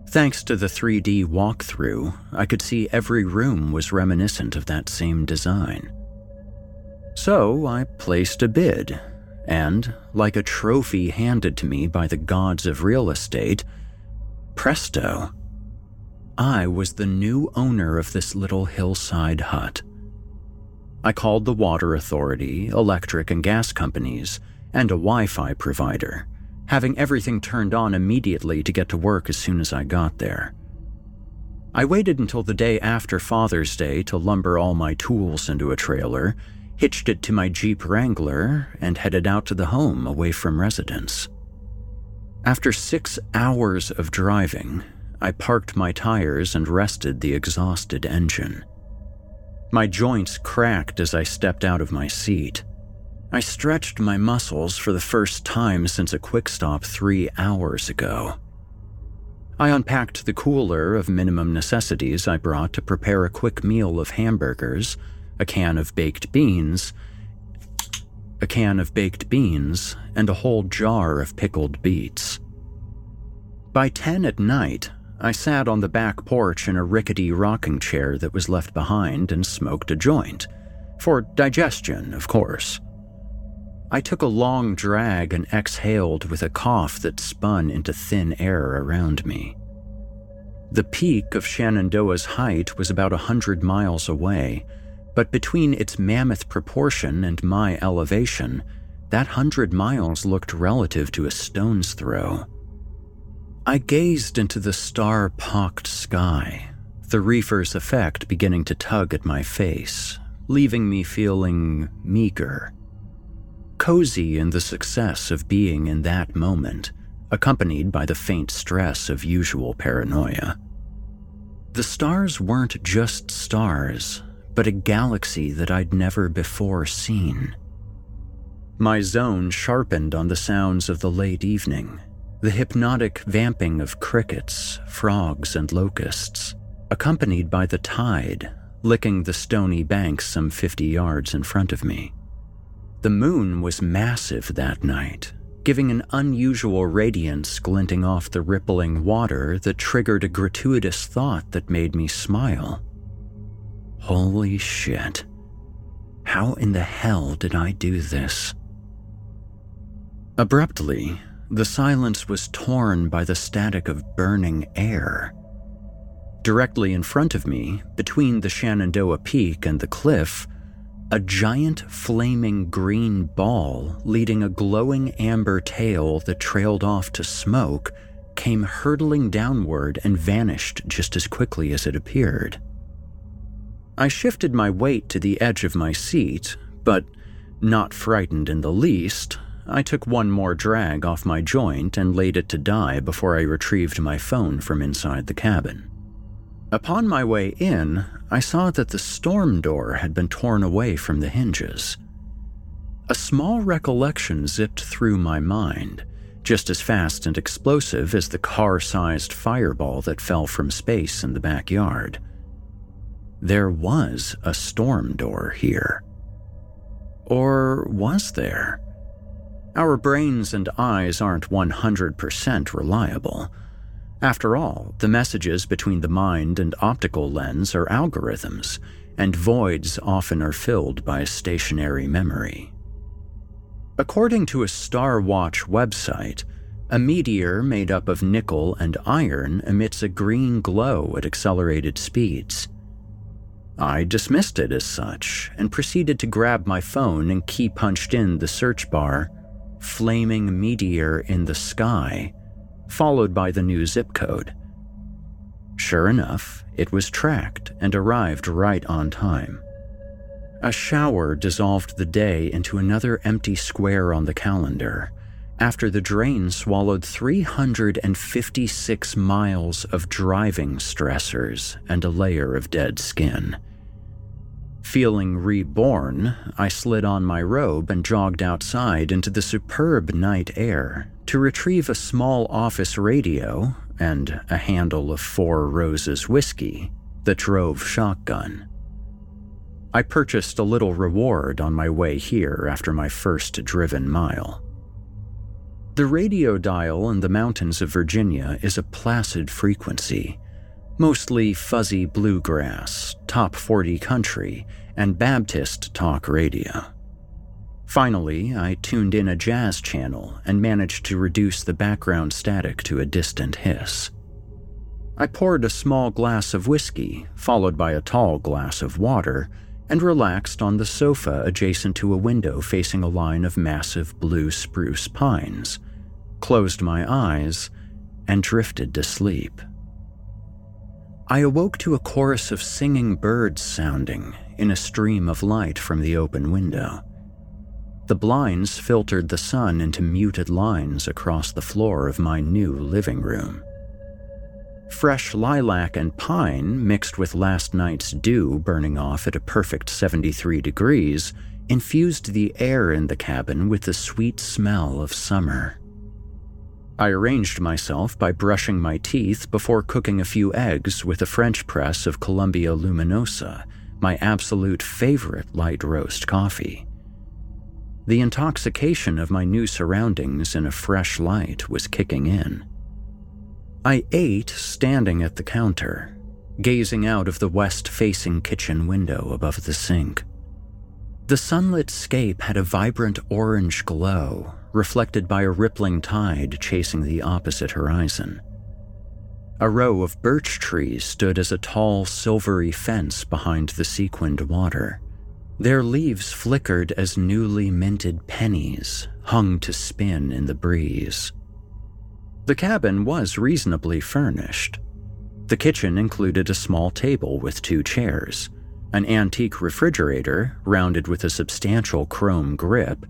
Thanks to the 3D walkthrough, I could see every room was reminiscent of that same design. So I placed a bid, and, like a trophy handed to me by the gods of real estate, presto, I was the new owner of this little hillside hut. I called the water authority, electric and gas companies, and a Wi Fi provider, having everything turned on immediately to get to work as soon as I got there. I waited until the day after Father's Day to lumber all my tools into a trailer, hitched it to my Jeep Wrangler, and headed out to the home away from residence. After six hours of driving, I parked my tires and rested the exhausted engine. My joints cracked as I stepped out of my seat. I stretched my muscles for the first time since a quick stop three hours ago. I unpacked the cooler of minimum necessities I brought to prepare a quick meal of hamburgers, a can of baked beans, a can of baked beans, and a whole jar of pickled beets. By 10 at night, I sat on the back porch in a rickety rocking chair that was left behind and smoked a joint. For digestion, of course. I took a long drag and exhaled with a cough that spun into thin air around me. The peak of Shenandoah's height was about a hundred miles away, but between its mammoth proportion and my elevation, that hundred miles looked relative to a stone's throw. I gazed into the star pocked sky, the reefer's effect beginning to tug at my face, leaving me feeling meager cozy in the success of being in that moment, accompanied by the faint stress of usual paranoia. The stars weren't just stars, but a galaxy that I'd never before seen. My zone sharpened on the sounds of the late evening, the hypnotic vamping of crickets, frogs, and locusts, accompanied by the tide licking the stony banks some 50 yards in front of me. The moon was massive that night, giving an unusual radiance glinting off the rippling water that triggered a gratuitous thought that made me smile. Holy shit. How in the hell did I do this? Abruptly, the silence was torn by the static of burning air. Directly in front of me, between the Shenandoah Peak and the cliff, a giant flaming green ball leading a glowing amber tail that trailed off to smoke came hurtling downward and vanished just as quickly as it appeared. I shifted my weight to the edge of my seat, but, not frightened in the least, I took one more drag off my joint and laid it to die before I retrieved my phone from inside the cabin. Upon my way in, I saw that the storm door had been torn away from the hinges. A small recollection zipped through my mind, just as fast and explosive as the car sized fireball that fell from space in the backyard. There was a storm door here. Or was there? Our brains and eyes aren't 100% reliable. After all, the messages between the mind and optical lens are algorithms, and voids often are filled by stationary memory. According to a Star Watch website, a meteor made up of nickel and iron emits a green glow at accelerated speeds. I dismissed it as such and proceeded to grab my phone and key punched in the search bar Flaming Meteor in the Sky followed by the new zip code. Sure enough, it was tracked and arrived right on time. A shower dissolved the day into another empty square on the calendar, after the drain swallowed 356 miles of driving stressors and a layer of dead skin. Feeling reborn, I slid on my robe and jogged outside into the superb night air to retrieve a small office radio and a handle of Four Roses whiskey the drove shotgun. I purchased a little reward on my way here after my first driven mile. The radio dial in the mountains of Virginia is a placid frequency, mostly fuzzy bluegrass, top 40 country, and Baptist talk radio. Finally, I tuned in a jazz channel and managed to reduce the background static to a distant hiss. I poured a small glass of whiskey, followed by a tall glass of water, and relaxed on the sofa adjacent to a window facing a line of massive blue spruce pines closed my eyes, and drifted to sleep. I awoke to a chorus of singing birds sounding in a stream of light from the open window. The blinds filtered the sun into muted lines across the floor of my new living room. Fresh lilac and pine, mixed with last night's dew burning off at a perfect 73 degrees, infused the air in the cabin with the sweet smell of summer. I arranged myself by brushing my teeth before cooking a few eggs with a French press of Colombia Luminosa, my absolute favorite light roast coffee. The intoxication of my new surroundings in a fresh light was kicking in. I ate standing at the counter, gazing out of the west facing kitchen window above the sink. The sunlit scape had a vibrant orange glow reflected by a rippling tide chasing the opposite horizon. A row of birch trees stood as a tall, silvery fence behind the sequined water. Their leaves flickered as newly minted pennies hung to spin in the breeze. The cabin was reasonably furnished. The kitchen included a small table with two chairs, an antique refrigerator rounded with a substantial chrome grip,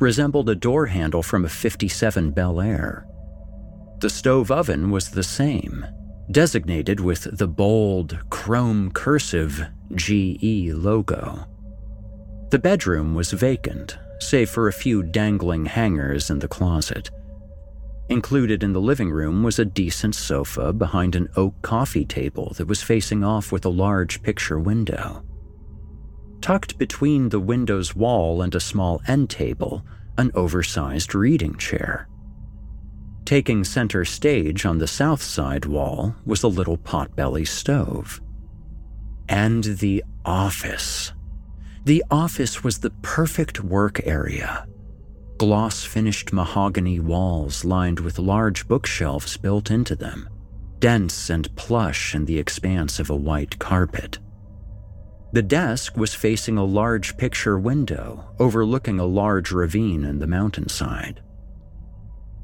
resembled a door handle from a 57 Bel Air. The stove oven was the same, designated with the bold, chrome cursive GE logo. The bedroom was vacant, save for a few dangling hangers in the closet. Included in the living room was a decent sofa behind an oak coffee table that was facing off with a large picture window. Tucked between the window's wall and a small end table, an oversized reading chair. Taking center stage on the south side wall was a little potbelly stove. And the office. The office was the perfect work area. Gloss finished mahogany walls lined with large bookshelves built into them, dense and plush in the expanse of a white carpet. The desk was facing a large picture window overlooking a large ravine in the mountainside.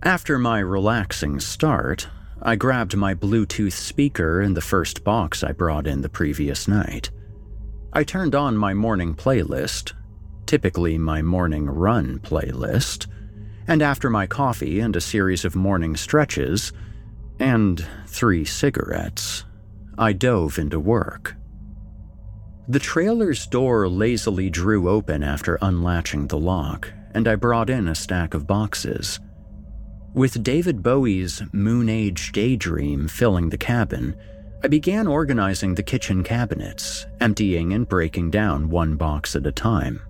After my relaxing start, I grabbed my Bluetooth speaker in the first box I brought in the previous night. I turned on my morning playlist, typically my morning run playlist, and after my coffee and a series of morning stretches, and three cigarettes, I dove into work. The trailer's door lazily drew open after unlatching the lock, and I brought in a stack of boxes. With David Bowie's Moon Age Daydream filling the cabin, I began organizing the kitchen cabinets, emptying and breaking down one box at a time.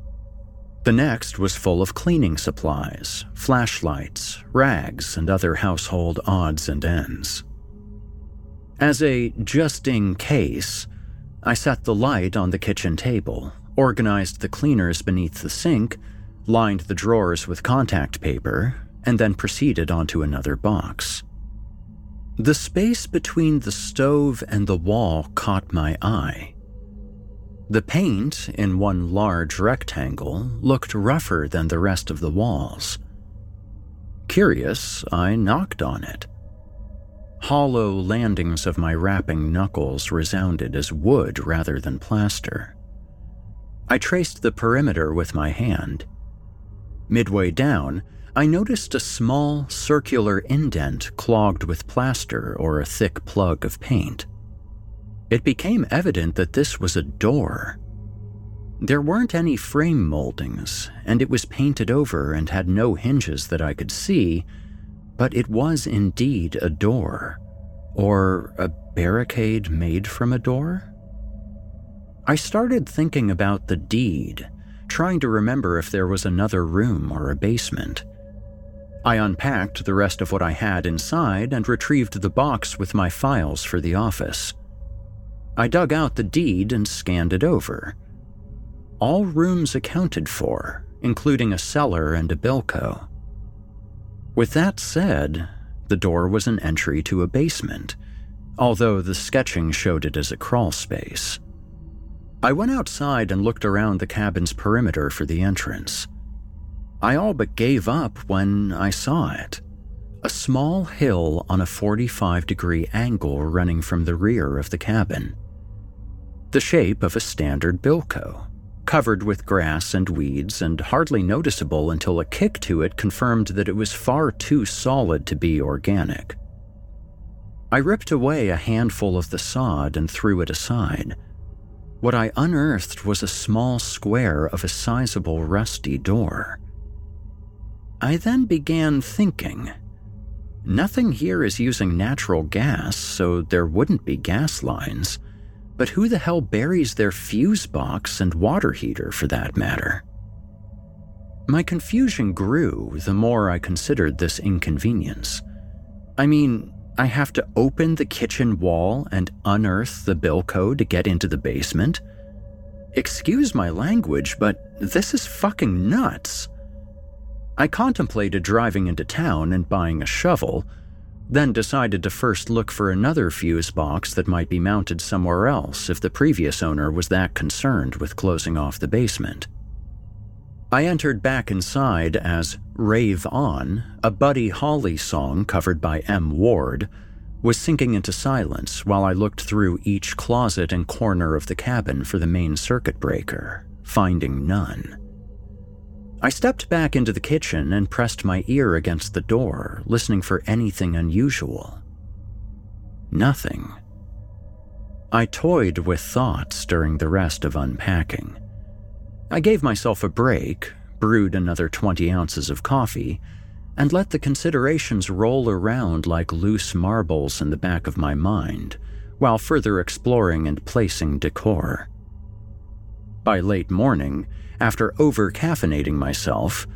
The next was full of cleaning supplies, flashlights, rags, and other household odds and ends. As a just in case, I set the light on the kitchen table, organized the cleaners beneath the sink, lined the drawers with contact paper, and then proceeded onto another box. The space between the stove and the wall caught my eye. The paint, in one large rectangle, looked rougher than the rest of the walls. Curious, I knocked on it. Hollow landings of my rapping knuckles resounded as wood rather than plaster. I traced the perimeter with my hand. Midway down, I noticed a small, circular indent clogged with plaster or a thick plug of paint. It became evident that this was a door. There weren't any frame moldings, and it was painted over and had no hinges that I could see, but it was indeed a door. Or a barricade made from a door? I started thinking about the deed, trying to remember if there was another room or a basement. I unpacked the rest of what I had inside and retrieved the box with my files for the office. I dug out the deed and scanned it over. All rooms accounted for, including a cellar and a bilco. With that said, the door was an entry to a basement, although the sketching showed it as a crawl space. I went outside and looked around the cabin's perimeter for the entrance. I all but gave up when I saw it a small hill on a 45 degree angle running from the rear of the cabin. The shape of a standard bilco, covered with grass and weeds and hardly noticeable until a kick to it confirmed that it was far too solid to be organic. I ripped away a handful of the sod and threw it aside. What I unearthed was a small square of a sizable rusty door. I then began thinking. Nothing here is using natural gas, so there wouldn't be gas lines. But who the hell buries their fuse box and water heater for that matter? My confusion grew the more I considered this inconvenience. I mean, I have to open the kitchen wall and unearth the bilco to get into the basement? Excuse my language, but this is fucking nuts. I contemplated driving into town and buying a shovel, then decided to first look for another fuse box that might be mounted somewhere else if the previous owner was that concerned with closing off the basement. I entered back inside as Rave On, a Buddy Holly song covered by M. Ward, was sinking into silence while I looked through each closet and corner of the cabin for the main circuit breaker, finding none. I stepped back into the kitchen and pressed my ear against the door, listening for anything unusual. Nothing. I toyed with thoughts during the rest of unpacking. I gave myself a break, brewed another 20 ounces of coffee, and let the considerations roll around like loose marbles in the back of my mind, while further exploring and placing decor. By late morning, after over caffeinating myself,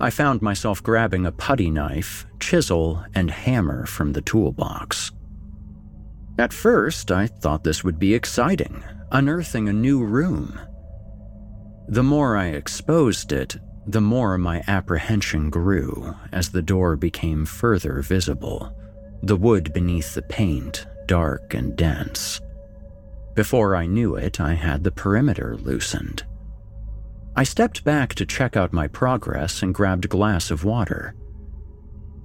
I found myself grabbing a putty knife, chisel, and hammer from the toolbox. At first, I thought this would be exciting, unearthing a new room. The more I exposed it, the more my apprehension grew as the door became further visible, the wood beneath the paint dark and dense. Before I knew it, I had the perimeter loosened. I stepped back to check out my progress and grabbed a glass of water.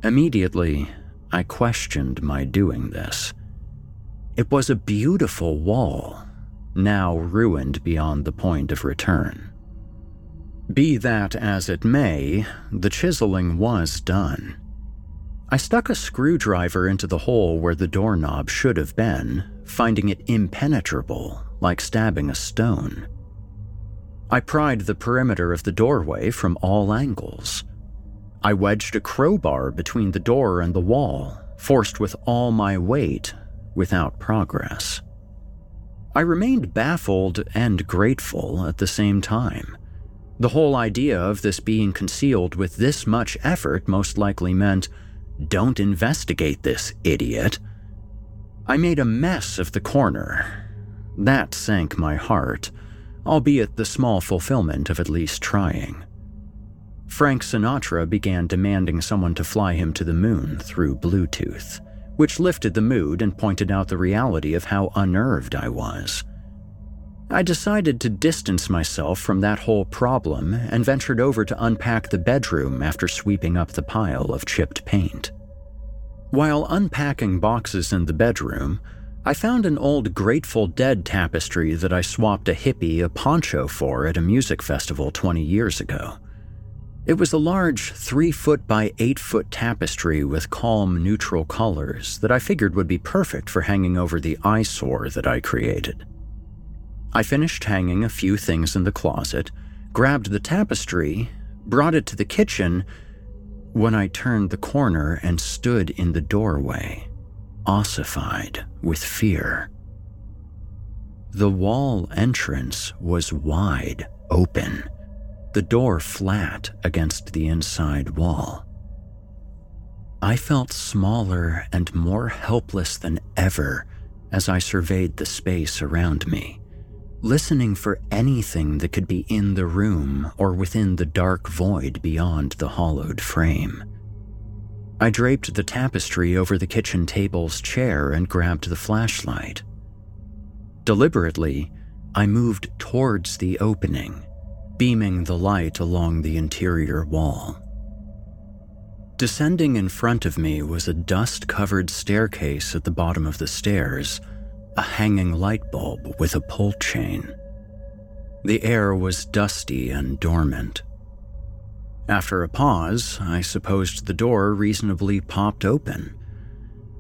Immediately, I questioned my doing this. It was a beautiful wall, now ruined beyond the point of return. Be that as it may, the chiseling was done. I stuck a screwdriver into the hole where the doorknob should have been, finding it impenetrable, like stabbing a stone. I pried the perimeter of the doorway from all angles. I wedged a crowbar between the door and the wall, forced with all my weight, without progress. I remained baffled and grateful at the same time. The whole idea of this being concealed with this much effort most likely meant don't investigate this, idiot. I made a mess of the corner. That sank my heart albeit the small fulfillment of at least trying. Frank Sinatra began demanding someone to fly him to the moon through Bluetooth, which lifted the mood and pointed out the reality of how unnerved I was. I decided to distance myself from that whole problem and ventured over to unpack the bedroom after sweeping up the pile of chipped paint. While unpacking boxes in the bedroom, I found an old Grateful Dead tapestry that I swapped a hippie a poncho for at a music festival 20 years ago. It was a large three foot by eight foot tapestry with calm, neutral colors that I figured would be perfect for hanging over the eyesore that I created. I finished hanging a few things in the closet, grabbed the tapestry, brought it to the kitchen, when I turned the corner and stood in the doorway, ossified with fear. The wall entrance was wide open, the door flat against the inside wall. I felt smaller and more helpless than ever as I surveyed the space around me, listening for anything that could be in the room or within the dark void beyond the hollowed frame. I draped the tapestry over the kitchen table's chair and grabbed the flashlight. Deliberately, I moved towards the opening, beaming the light along the interior wall. Descending in front of me was a dust covered staircase at the bottom of the stairs, a hanging light bulb with a pull chain. The air was dusty and dormant. After a pause, I supposed the door reasonably popped open.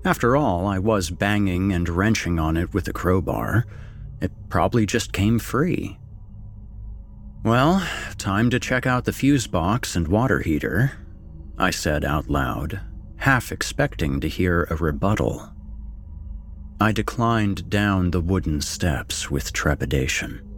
After all, I was banging and wrenching on it with a crowbar. It probably just came free. Well, time to check out the fuse box and water heater, I said out loud, half expecting to hear a rebuttal. I declined down the wooden steps with trepidation.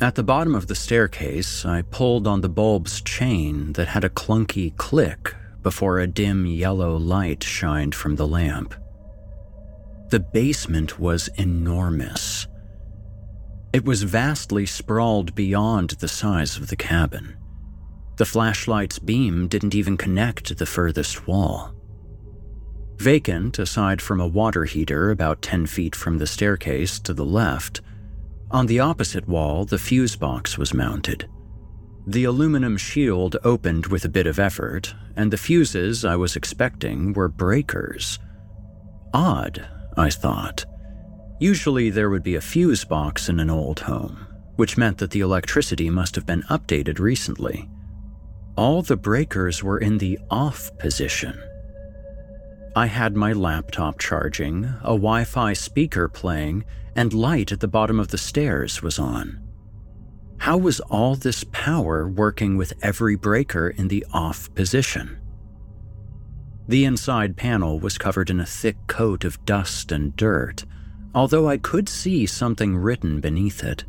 At the bottom of the staircase, I pulled on the bulb's chain that had a clunky click before a dim yellow light shined from the lamp. The basement was enormous. It was vastly sprawled beyond the size of the cabin. The flashlight's beam didn't even connect to the furthest wall. Vacant, aside from a water heater about 10 feet from the staircase to the left, on the opposite wall, the fuse box was mounted. The aluminum shield opened with a bit of effort, and the fuses I was expecting were breakers. Odd, I thought. Usually there would be a fuse box in an old home, which meant that the electricity must have been updated recently. All the breakers were in the off position. I had my laptop charging, a Wi Fi speaker playing, and light at the bottom of the stairs was on. How was all this power working with every breaker in the off position? The inside panel was covered in a thick coat of dust and dirt, although I could see something written beneath it.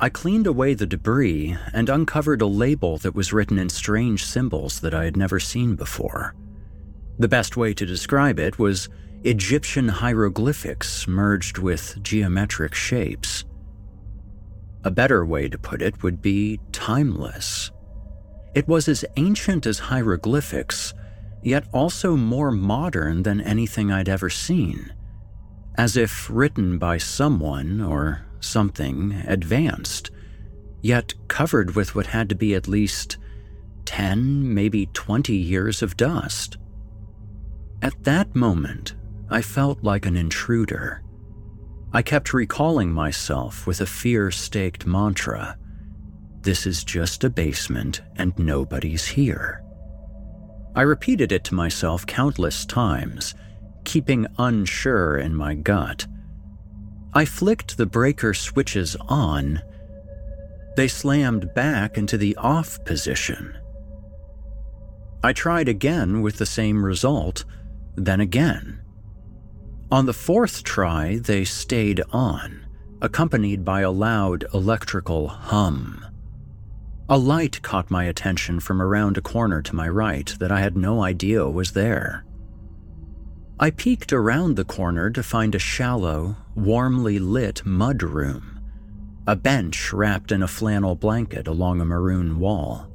I cleaned away the debris and uncovered a label that was written in strange symbols that I had never seen before. The best way to describe it was Egyptian hieroglyphics merged with geometric shapes. A better way to put it would be timeless. It was as ancient as hieroglyphics, yet also more modern than anything I'd ever seen, as if written by someone or something advanced, yet covered with what had to be at least 10, maybe 20 years of dust. At that moment, I felt like an intruder I kept recalling myself with a fear staked mantra This is just a basement and nobody's here. I repeated it to myself countless times, keeping unsure in my gut. I flicked the breaker switches on. They slammed back into the off position. I tried again with the same result, then again. On the fourth try, they stayed on, accompanied by a loud electrical hum. A light caught my attention from around a corner to my right that I had no idea was there. I peeked around the corner to find a shallow, warmly lit mud room, a bench wrapped in a flannel blanket along a maroon wall.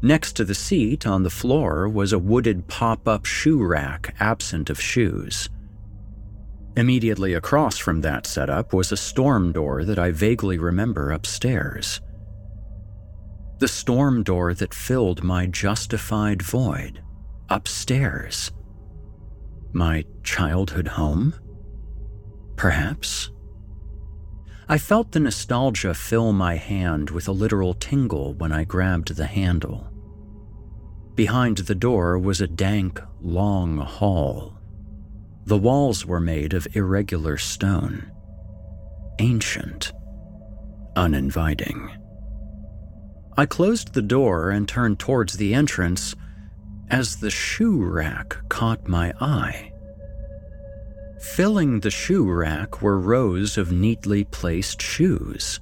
Next to the seat on the floor was a wooded pop up shoe rack absent of shoes. Immediately across from that setup was a storm door that I vaguely remember upstairs. The storm door that filled my justified void upstairs. My childhood home? Perhaps. I felt the nostalgia fill my hand with a literal tingle when I grabbed the handle. Behind the door was a dank, long hall. The walls were made of irregular stone, ancient, uninviting. I closed the door and turned towards the entrance as the shoe rack caught my eye. Filling the shoe rack were rows of neatly placed shoes,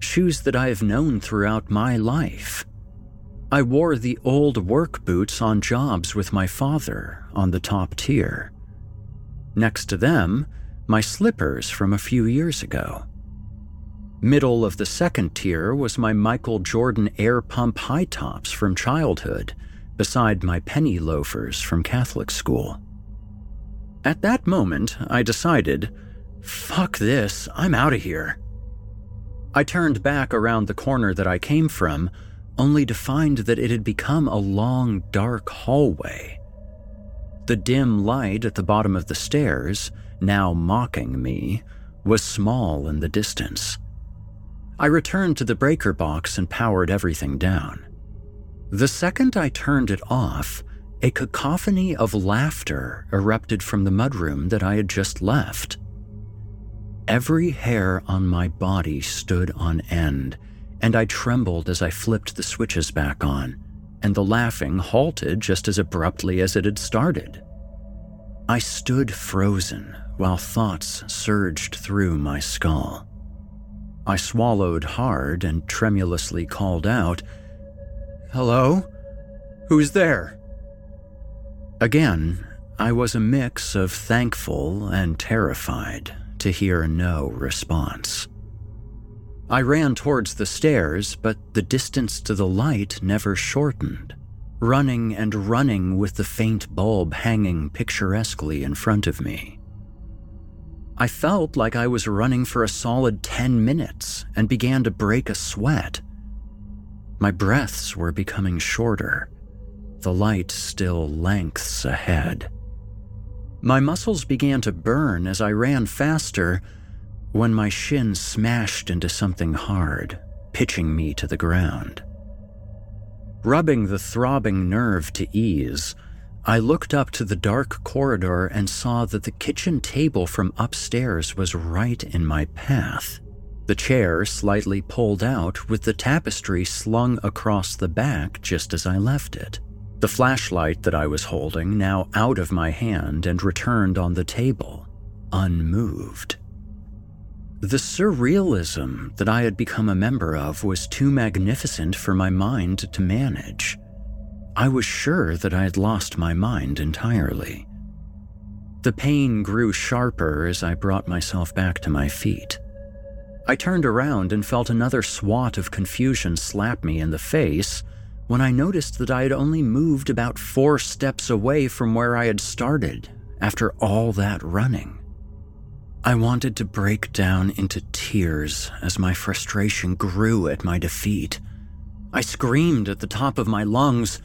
shoes that I have known throughout my life. I wore the old work boots on jobs with my father on the top tier. Next to them, my slippers from a few years ago. Middle of the second tier was my Michael Jordan air pump high tops from childhood, beside my penny loafers from Catholic school. At that moment, I decided, fuck this, I'm out of here. I turned back around the corner that I came from, only to find that it had become a long, dark hallway. The dim light at the bottom of the stairs, now mocking me, was small in the distance. I returned to the breaker box and powered everything down. The second I turned it off, a cacophony of laughter erupted from the mudroom that I had just left. Every hair on my body stood on end and I trembled as I flipped the switches back on, and the laughing halted just as abruptly as it had started. I stood frozen while thoughts surged through my skull. I swallowed hard and tremulously called out, Hello? Who's there? Again, I was a mix of thankful and terrified to hear no response. I ran towards the stairs, but the distance to the light never shortened, running and running with the faint bulb hanging picturesquely in front of me. I felt like I was running for a solid 10 minutes and began to break a sweat. My breaths were becoming shorter, the light still lengths ahead. My muscles began to burn as I ran faster when my shin smashed into something hard, pitching me to the ground. Rubbing the throbbing nerve to ease, I looked up to the dark corridor and saw that the kitchen table from upstairs was right in my path. The chair slightly pulled out with the tapestry slung across the back just as I left it. The flashlight that I was holding now out of my hand and returned on the table, unmoved. The surrealism that I had become a member of was too magnificent for my mind to manage. I was sure that I had lost my mind entirely. The pain grew sharper as I brought myself back to my feet. I turned around and felt another swat of confusion slap me in the face when I noticed that I had only moved about four steps away from where I had started after all that running. I wanted to break down into tears as my frustration grew at my defeat. I screamed at the top of my lungs,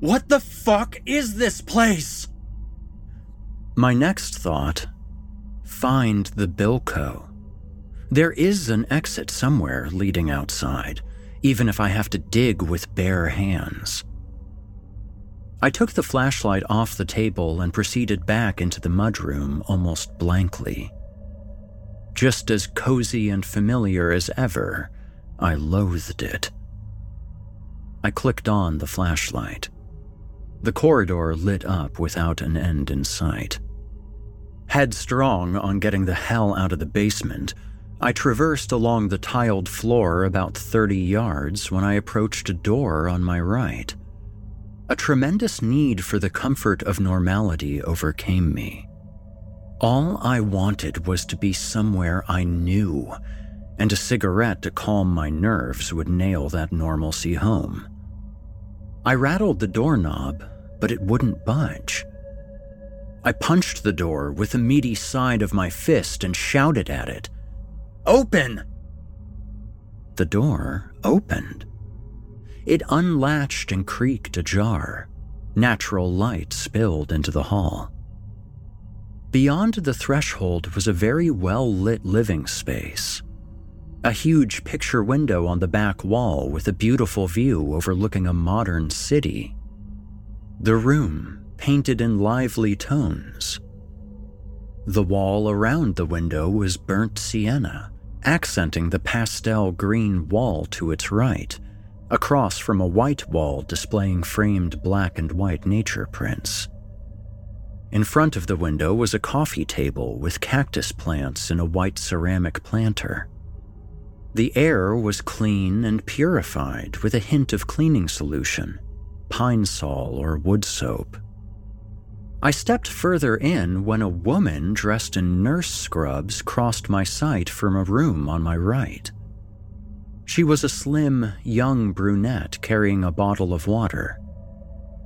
What the fuck is this place? My next thought find the Bilco. There is an exit somewhere leading outside, even if I have to dig with bare hands. I took the flashlight off the table and proceeded back into the mudroom almost blankly. Just as cozy and familiar as ever, I loathed it. I clicked on the flashlight. The corridor lit up without an end in sight. Headstrong on getting the hell out of the basement, I traversed along the tiled floor about 30 yards when I approached a door on my right. A tremendous need for the comfort of normality overcame me. All I wanted was to be somewhere I knew, and a cigarette to calm my nerves would nail that normalcy home. I rattled the doorknob, but it wouldn't budge. I punched the door with the meaty side of my fist and shouted at it Open! The door opened. It unlatched and creaked ajar. Natural light spilled into the hall. Beyond the threshold was a very well lit living space. A huge picture window on the back wall with a beautiful view overlooking a modern city. The room painted in lively tones. The wall around the window was burnt sienna, accenting the pastel green wall to its right, across from a white wall displaying framed black and white nature prints. In front of the window was a coffee table with cactus plants in a white ceramic planter. The air was clean and purified with a hint of cleaning solution, pine sol or wood soap. I stepped further in when a woman dressed in nurse scrubs crossed my sight from a room on my right. She was a slim, young brunette carrying a bottle of water.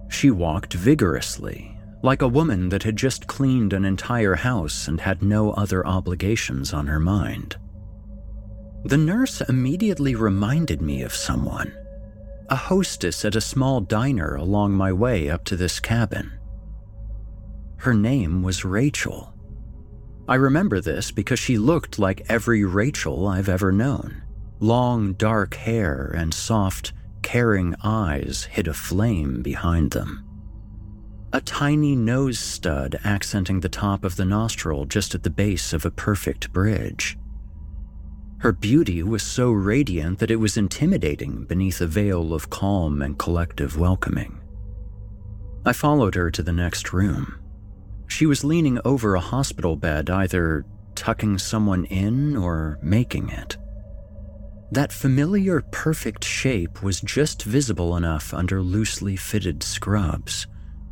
She walked vigorously, like a woman that had just cleaned an entire house and had no other obligations on her mind. The nurse immediately reminded me of someone, a hostess at a small diner along my way up to this cabin. Her name was Rachel. I remember this because she looked like every Rachel I've ever known. Long, dark hair and soft, caring eyes hid a flame behind them. A tiny nose stud accenting the top of the nostril just at the base of a perfect bridge. Her beauty was so radiant that it was intimidating beneath a veil of calm and collective welcoming. I followed her to the next room. She was leaning over a hospital bed, either tucking someone in or making it. That familiar perfect shape was just visible enough under loosely fitted scrubs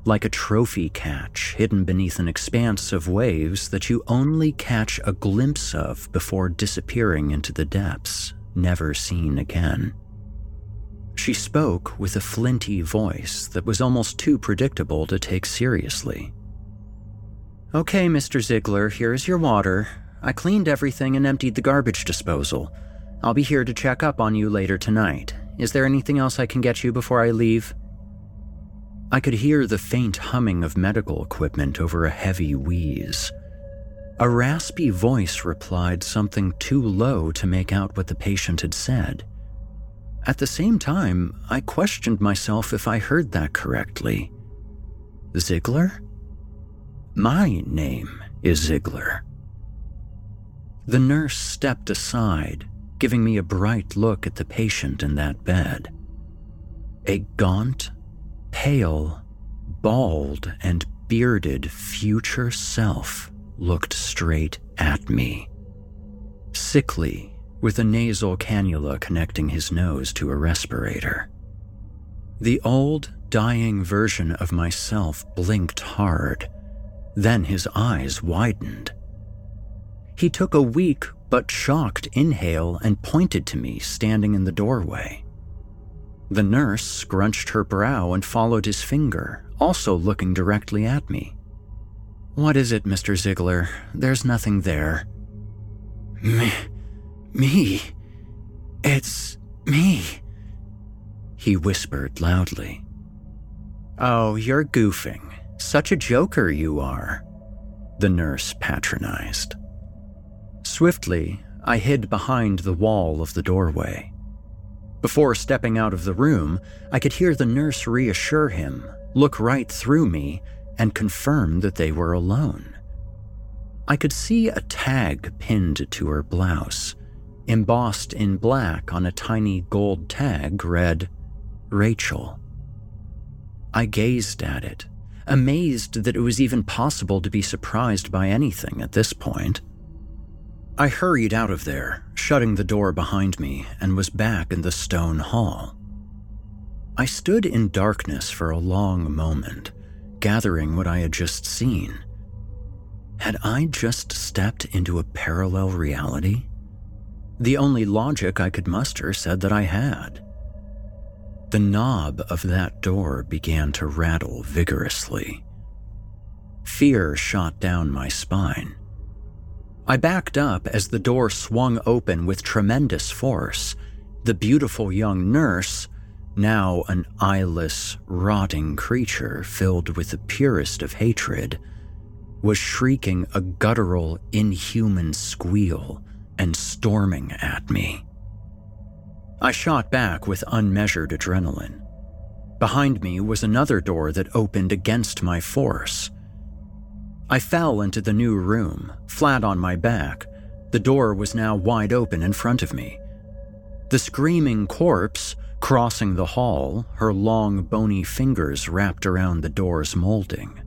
like a trophy catch hidden beneath an expanse of waves that you only catch a glimpse of before disappearing into the depths, never seen again. She spoke with a flinty voice that was almost too predictable to take seriously. Okay, Mr. Ziegler, here's your water. I cleaned everything and emptied the garbage disposal. I'll be here to check up on you later tonight. Is there anything else I can get you before I leave? I could hear the faint humming of medical equipment over a heavy wheeze. A raspy voice replied something too low to make out what the patient had said. At the same time, I questioned myself if I heard that correctly. Ziegler? My name is Ziegler. The nurse stepped aside, giving me a bright look at the patient in that bed. A gaunt, pale, bald, and bearded future self looked straight at me. Sickly, with a nasal cannula connecting his nose to a respirator. The old, dying version of myself blinked hard. Then his eyes widened. He took a weak but shocked inhale and pointed to me standing in the doorway. The nurse scrunched her brow and followed his finger, also looking directly at me. What is it, Mr. Ziegler? There's nothing there. Me. Me. It's me. He whispered loudly. Oh, you're goofing. Such a joker you are. The nurse patronized. Swiftly, I hid behind the wall of the doorway. Before stepping out of the room, I could hear the nurse reassure him, look right through me, and confirm that they were alone. I could see a tag pinned to her blouse. Embossed in black on a tiny gold tag read, Rachel. I gazed at it, amazed that it was even possible to be surprised by anything at this point. I hurried out of there, shutting the door behind me, and was back in the stone hall. I stood in darkness for a long moment, gathering what I had just seen. Had I just stepped into a parallel reality? The only logic I could muster said that I had. The knob of that door began to rattle vigorously. Fear shot down my spine. I backed up as the door swung open with tremendous force. The beautiful young nurse, now an eyeless, rotting creature filled with the purest of hatred, was shrieking a guttural, inhuman squeal and storming at me. I shot back with unmeasured adrenaline. Behind me was another door that opened against my force. I fell into the new room, flat on my back. The door was now wide open in front of me. The screaming corpse, crossing the hall, her long, bony fingers wrapped around the door's molding.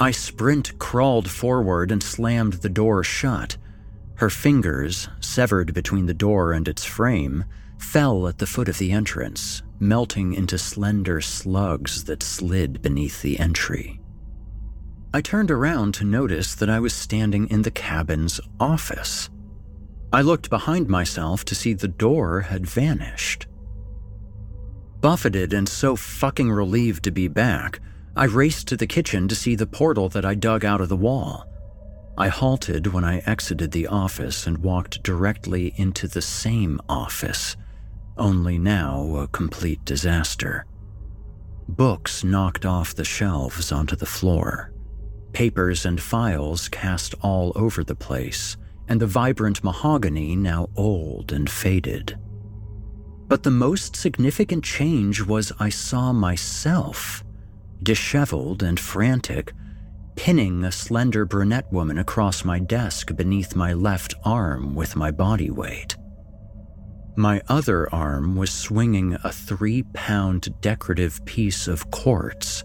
I sprint crawled forward and slammed the door shut. Her fingers, severed between the door and its frame, fell at the foot of the entrance, melting into slender slugs that slid beneath the entry. I turned around to notice that I was standing in the cabin's office. I looked behind myself to see the door had vanished. Buffeted and so fucking relieved to be back, I raced to the kitchen to see the portal that I dug out of the wall. I halted when I exited the office and walked directly into the same office, only now a complete disaster. Books knocked off the shelves onto the floor, papers and files cast all over the place, and the vibrant mahogany now old and faded. But the most significant change was I saw myself, disheveled and frantic, pinning a slender brunette woman across my desk beneath my left arm with my body weight. My other arm was swinging a three pound decorative piece of quartz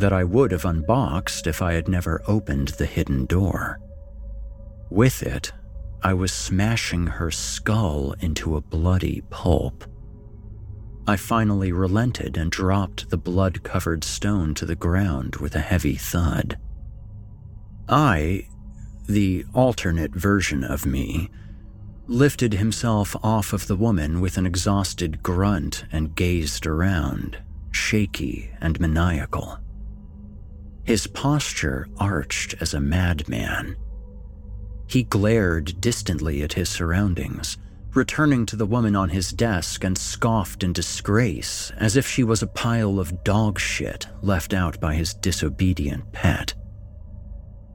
that I would have unboxed if I had never opened the hidden door. With it, I was smashing her skull into a bloody pulp. I finally relented and dropped the blood covered stone to the ground with a heavy thud. I, the alternate version of me, lifted himself off of the woman with an exhausted grunt and gazed around, shaky and maniacal. His posture arched as a madman. He glared distantly at his surroundings, returning to the woman on his desk and scoffed in disgrace as if she was a pile of dog shit left out by his disobedient pet.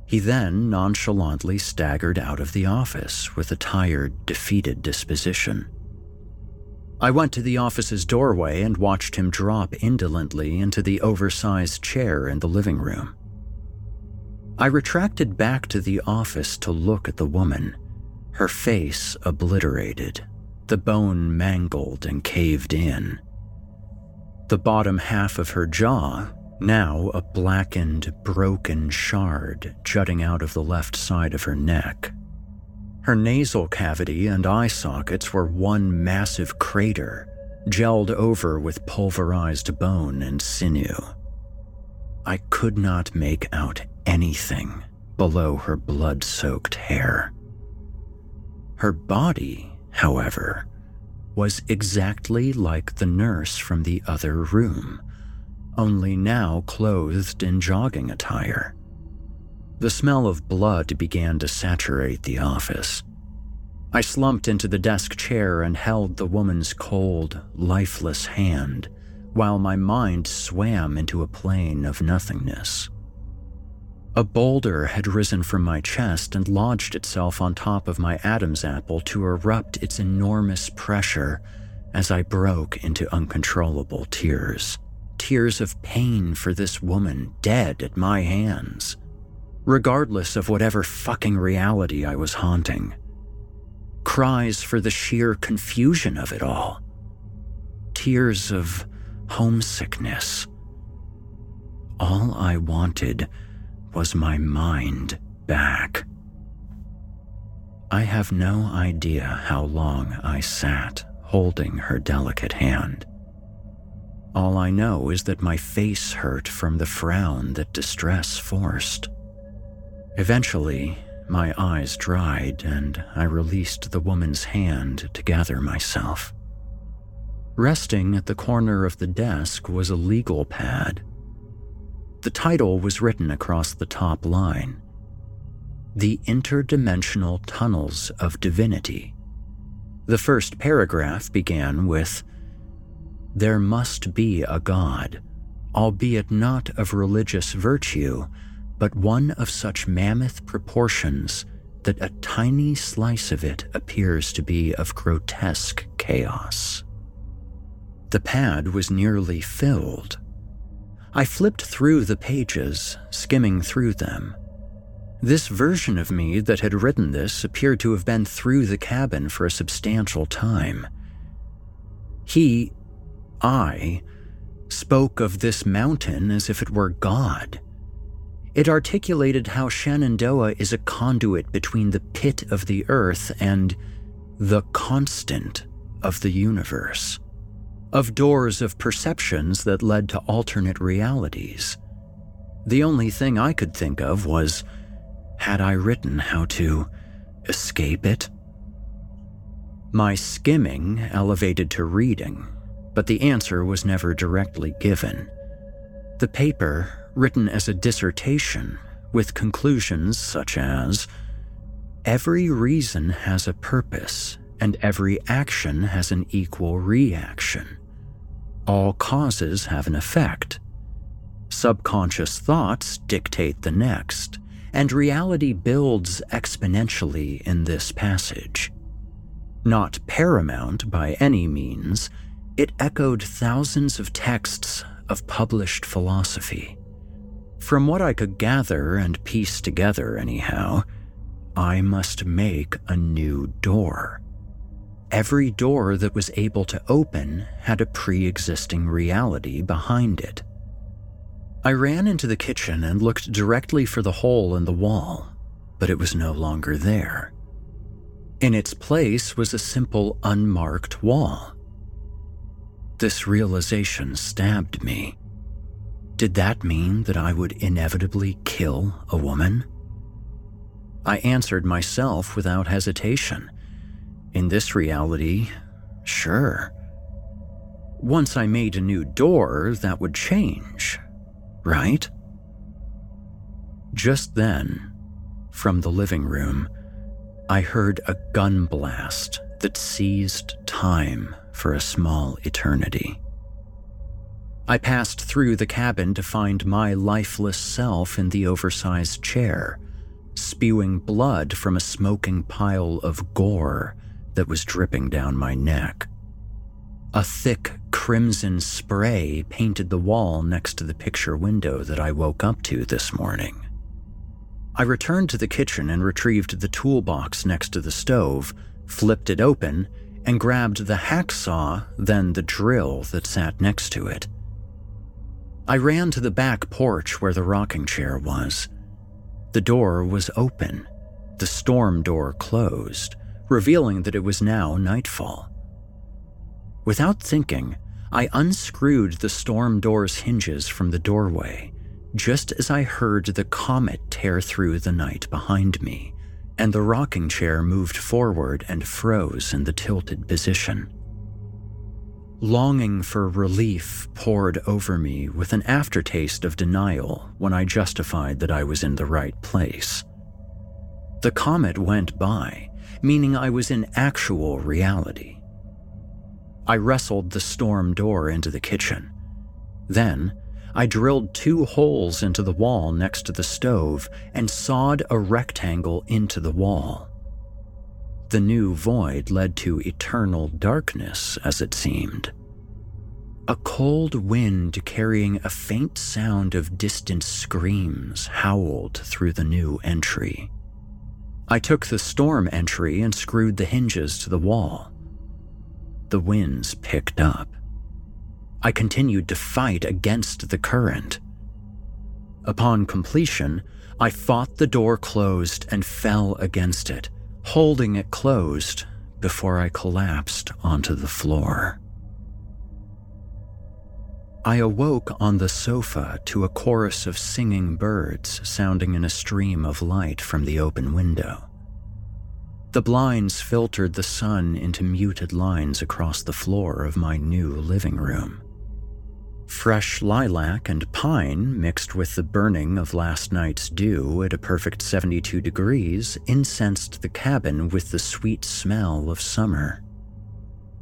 He then nonchalantly staggered out of the office with a tired, defeated disposition. I went to the office's doorway and watched him drop indolently into the oversized chair in the living room. I retracted back to the office to look at the woman, her face obliterated, the bone mangled and caved in. The bottom half of her jaw now a blackened, broken shard jutting out of the left side of her neck. Her nasal cavity and eye sockets were one massive crater, gelled over with pulverized bone and sinew. I could not make out anything below her blood soaked hair. Her body, however, was exactly like the nurse from the other room only now clothed in jogging attire. The smell of blood began to saturate the office. I slumped into the desk chair and held the woman's cold, lifeless hand while my mind swam into a plane of nothingness. A boulder had risen from my chest and lodged itself on top of my Adam's apple to erupt its enormous pressure as I broke into uncontrollable tears tears of pain for this woman dead at my hands, regardless of whatever fucking reality I was haunting. Cries for the sheer confusion of it all. Tears of homesickness. All I wanted was my mind back. I have no idea how long I sat holding her delicate hand. All I know is that my face hurt from the frown that distress forced. Eventually, my eyes dried and I released the woman's hand to gather myself. Resting at the corner of the desk was a legal pad. The title was written across the top line The Interdimensional Tunnels of Divinity. The first paragraph began with there must be a God, albeit not of religious virtue, but one of such mammoth proportions that a tiny slice of it appears to be of grotesque chaos. The pad was nearly filled. I flipped through the pages, skimming through them. This version of me that had written this appeared to have been through the cabin for a substantial time. He, I, spoke of this mountain as if it were God. It articulated how Shenandoah is a conduit between the pit of the earth and the constant of the universe, of doors of perceptions that led to alternate realities. The only thing I could think of was had I written how to escape it? My skimming elevated to reading, but the answer was never directly given. The paper written as a dissertation with conclusions such as Every reason has a purpose, and every action has an equal reaction. All causes have an effect. Subconscious thoughts dictate the next, and reality builds exponentially in this passage. Not paramount by any means, it echoed thousands of texts of published philosophy. From what I could gather and piece together, anyhow, I must make a new door. Every door that was able to open had a pre existing reality behind it. I ran into the kitchen and looked directly for the hole in the wall, but it was no longer there. In its place was a simple unmarked wall. This realization stabbed me. Did that mean that I would inevitably kill a woman? I answered myself without hesitation. In this reality, sure. Once I made a new door, that would change, right? Just then, from the living room, I heard a gun blast that seized time for a small eternity. I passed through the cabin to find my lifeless self in the oversized chair, spewing blood from a smoking pile of gore that was dripping down my neck. A thick crimson spray painted the wall next to the picture window that I woke up to this morning. I returned to the kitchen and retrieved the toolbox next to the stove, flipped it open, and grabbed the hacksaw, then the drill that sat next to it. I ran to the back porch where the rocking chair was. The door was open, the storm door closed, revealing that it was now nightfall. Without thinking, I unscrewed the storm door's hinges from the doorway, just as I heard the comet tear through the night behind me, and the rocking chair moved forward and froze in the tilted position. Longing for relief poured over me with an aftertaste of denial when I justified that I was in the right place. The comet went by, meaning I was in actual reality. I wrestled the storm door into the kitchen. Then, I drilled two holes into the wall next to the stove and sawed a rectangle into the wall. The new void led to eternal darkness, as it seemed. A cold wind carrying a faint sound of distant screams howled through the new entry. I took the storm entry and screwed the hinges to the wall. The winds picked up. I continued to fight against the current. Upon completion, I fought the door closed and fell against it, holding it closed before I collapsed onto the floor. I awoke on the sofa to a chorus of singing birds sounding in a stream of light from the open window. The blinds filtered the sun into muted lines across the floor of my new living room. Fresh lilac and pine mixed with the burning of last night's dew at a perfect 72 degrees incensed the cabin with the sweet smell of summer.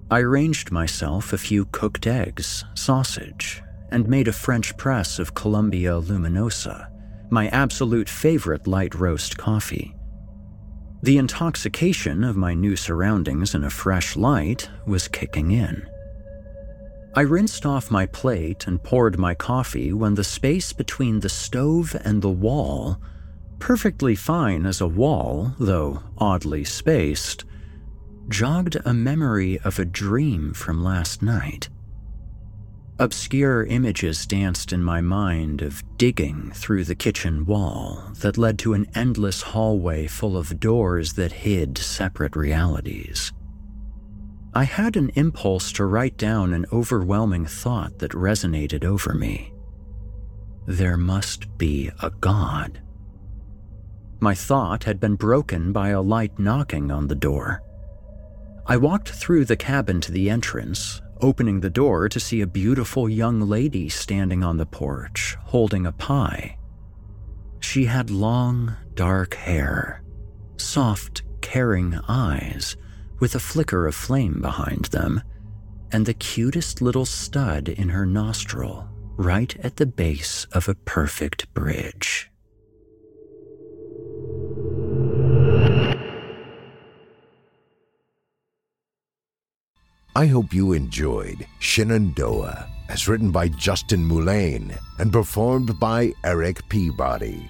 I arranged myself a few cooked eggs, sausage, and made a French press of Colombia Luminosa, my absolute favorite light roast coffee. The intoxication of my new surroundings in a fresh light was kicking in. I rinsed off my plate and poured my coffee when the space between the stove and the wall, perfectly fine as a wall, though oddly spaced, jogged a memory of a dream from last night. Obscure images danced in my mind of digging through the kitchen wall that led to an endless hallway full of doors that hid separate realities. I had an impulse to write down an overwhelming thought that resonated over me. There must be a God. My thought had been broken by a light knocking on the door. I walked through the cabin to the entrance, opening the door to see a beautiful young lady standing on the porch, holding a pie. She had long, dark hair, soft, caring eyes, with a flicker of flame behind them, and the cutest little stud in her nostril right at the base of a perfect bridge. I hope you enjoyed Shenandoah, as written by Justin Mullane and performed by Eric Peabody.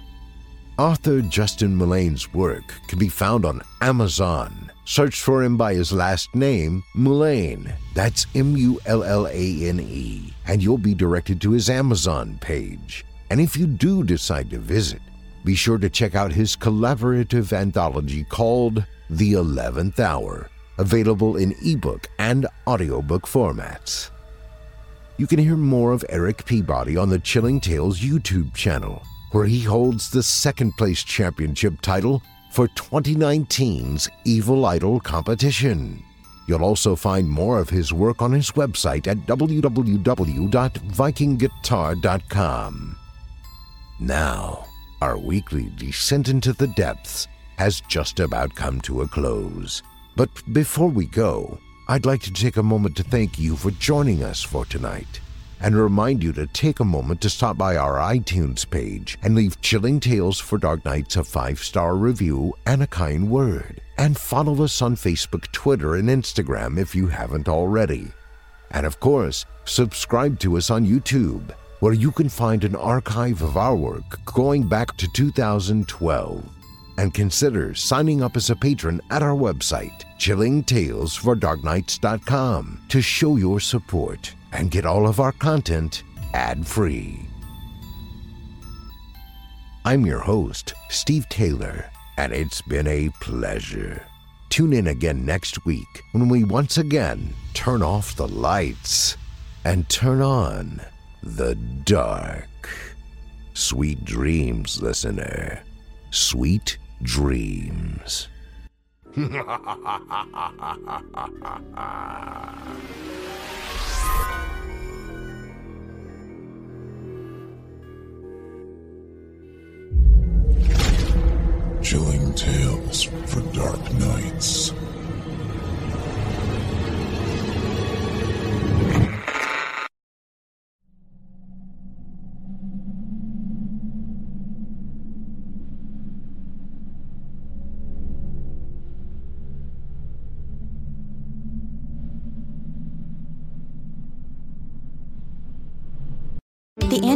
Author Justin Mullane's work can be found on Amazon. Search for him by his last name, Mullane. That's M U L L A N E. And you'll be directed to his Amazon page. And if you do decide to visit, be sure to check out his collaborative anthology called The Eleventh Hour available in ebook and audiobook formats. You can hear more of Eric Peabody on the Chilling Tales YouTube channel, where he holds the second place championship title for 2019's Evil Idol competition. You'll also find more of his work on his website at www.vikingguitar.com. Now, our weekly descent into the depths has just about come to a close. But before we go, I'd like to take a moment to thank you for joining us for tonight and remind you to take a moment to stop by our iTunes page and leave Chilling Tales for Dark Nights a five star review and a kind word. And follow us on Facebook, Twitter, and Instagram if you haven't already. And of course, subscribe to us on YouTube, where you can find an archive of our work going back to 2012 and consider signing up as a patron at our website, chillingtalesfordarknights.com, to show your support and get all of our content ad free. I'm your host, Steve Taylor, and it's been a pleasure. Tune in again next week when we once again turn off the lights and turn on the dark. Sweet dreams, listener. Sweet dreams. Chilling tales for dark nights.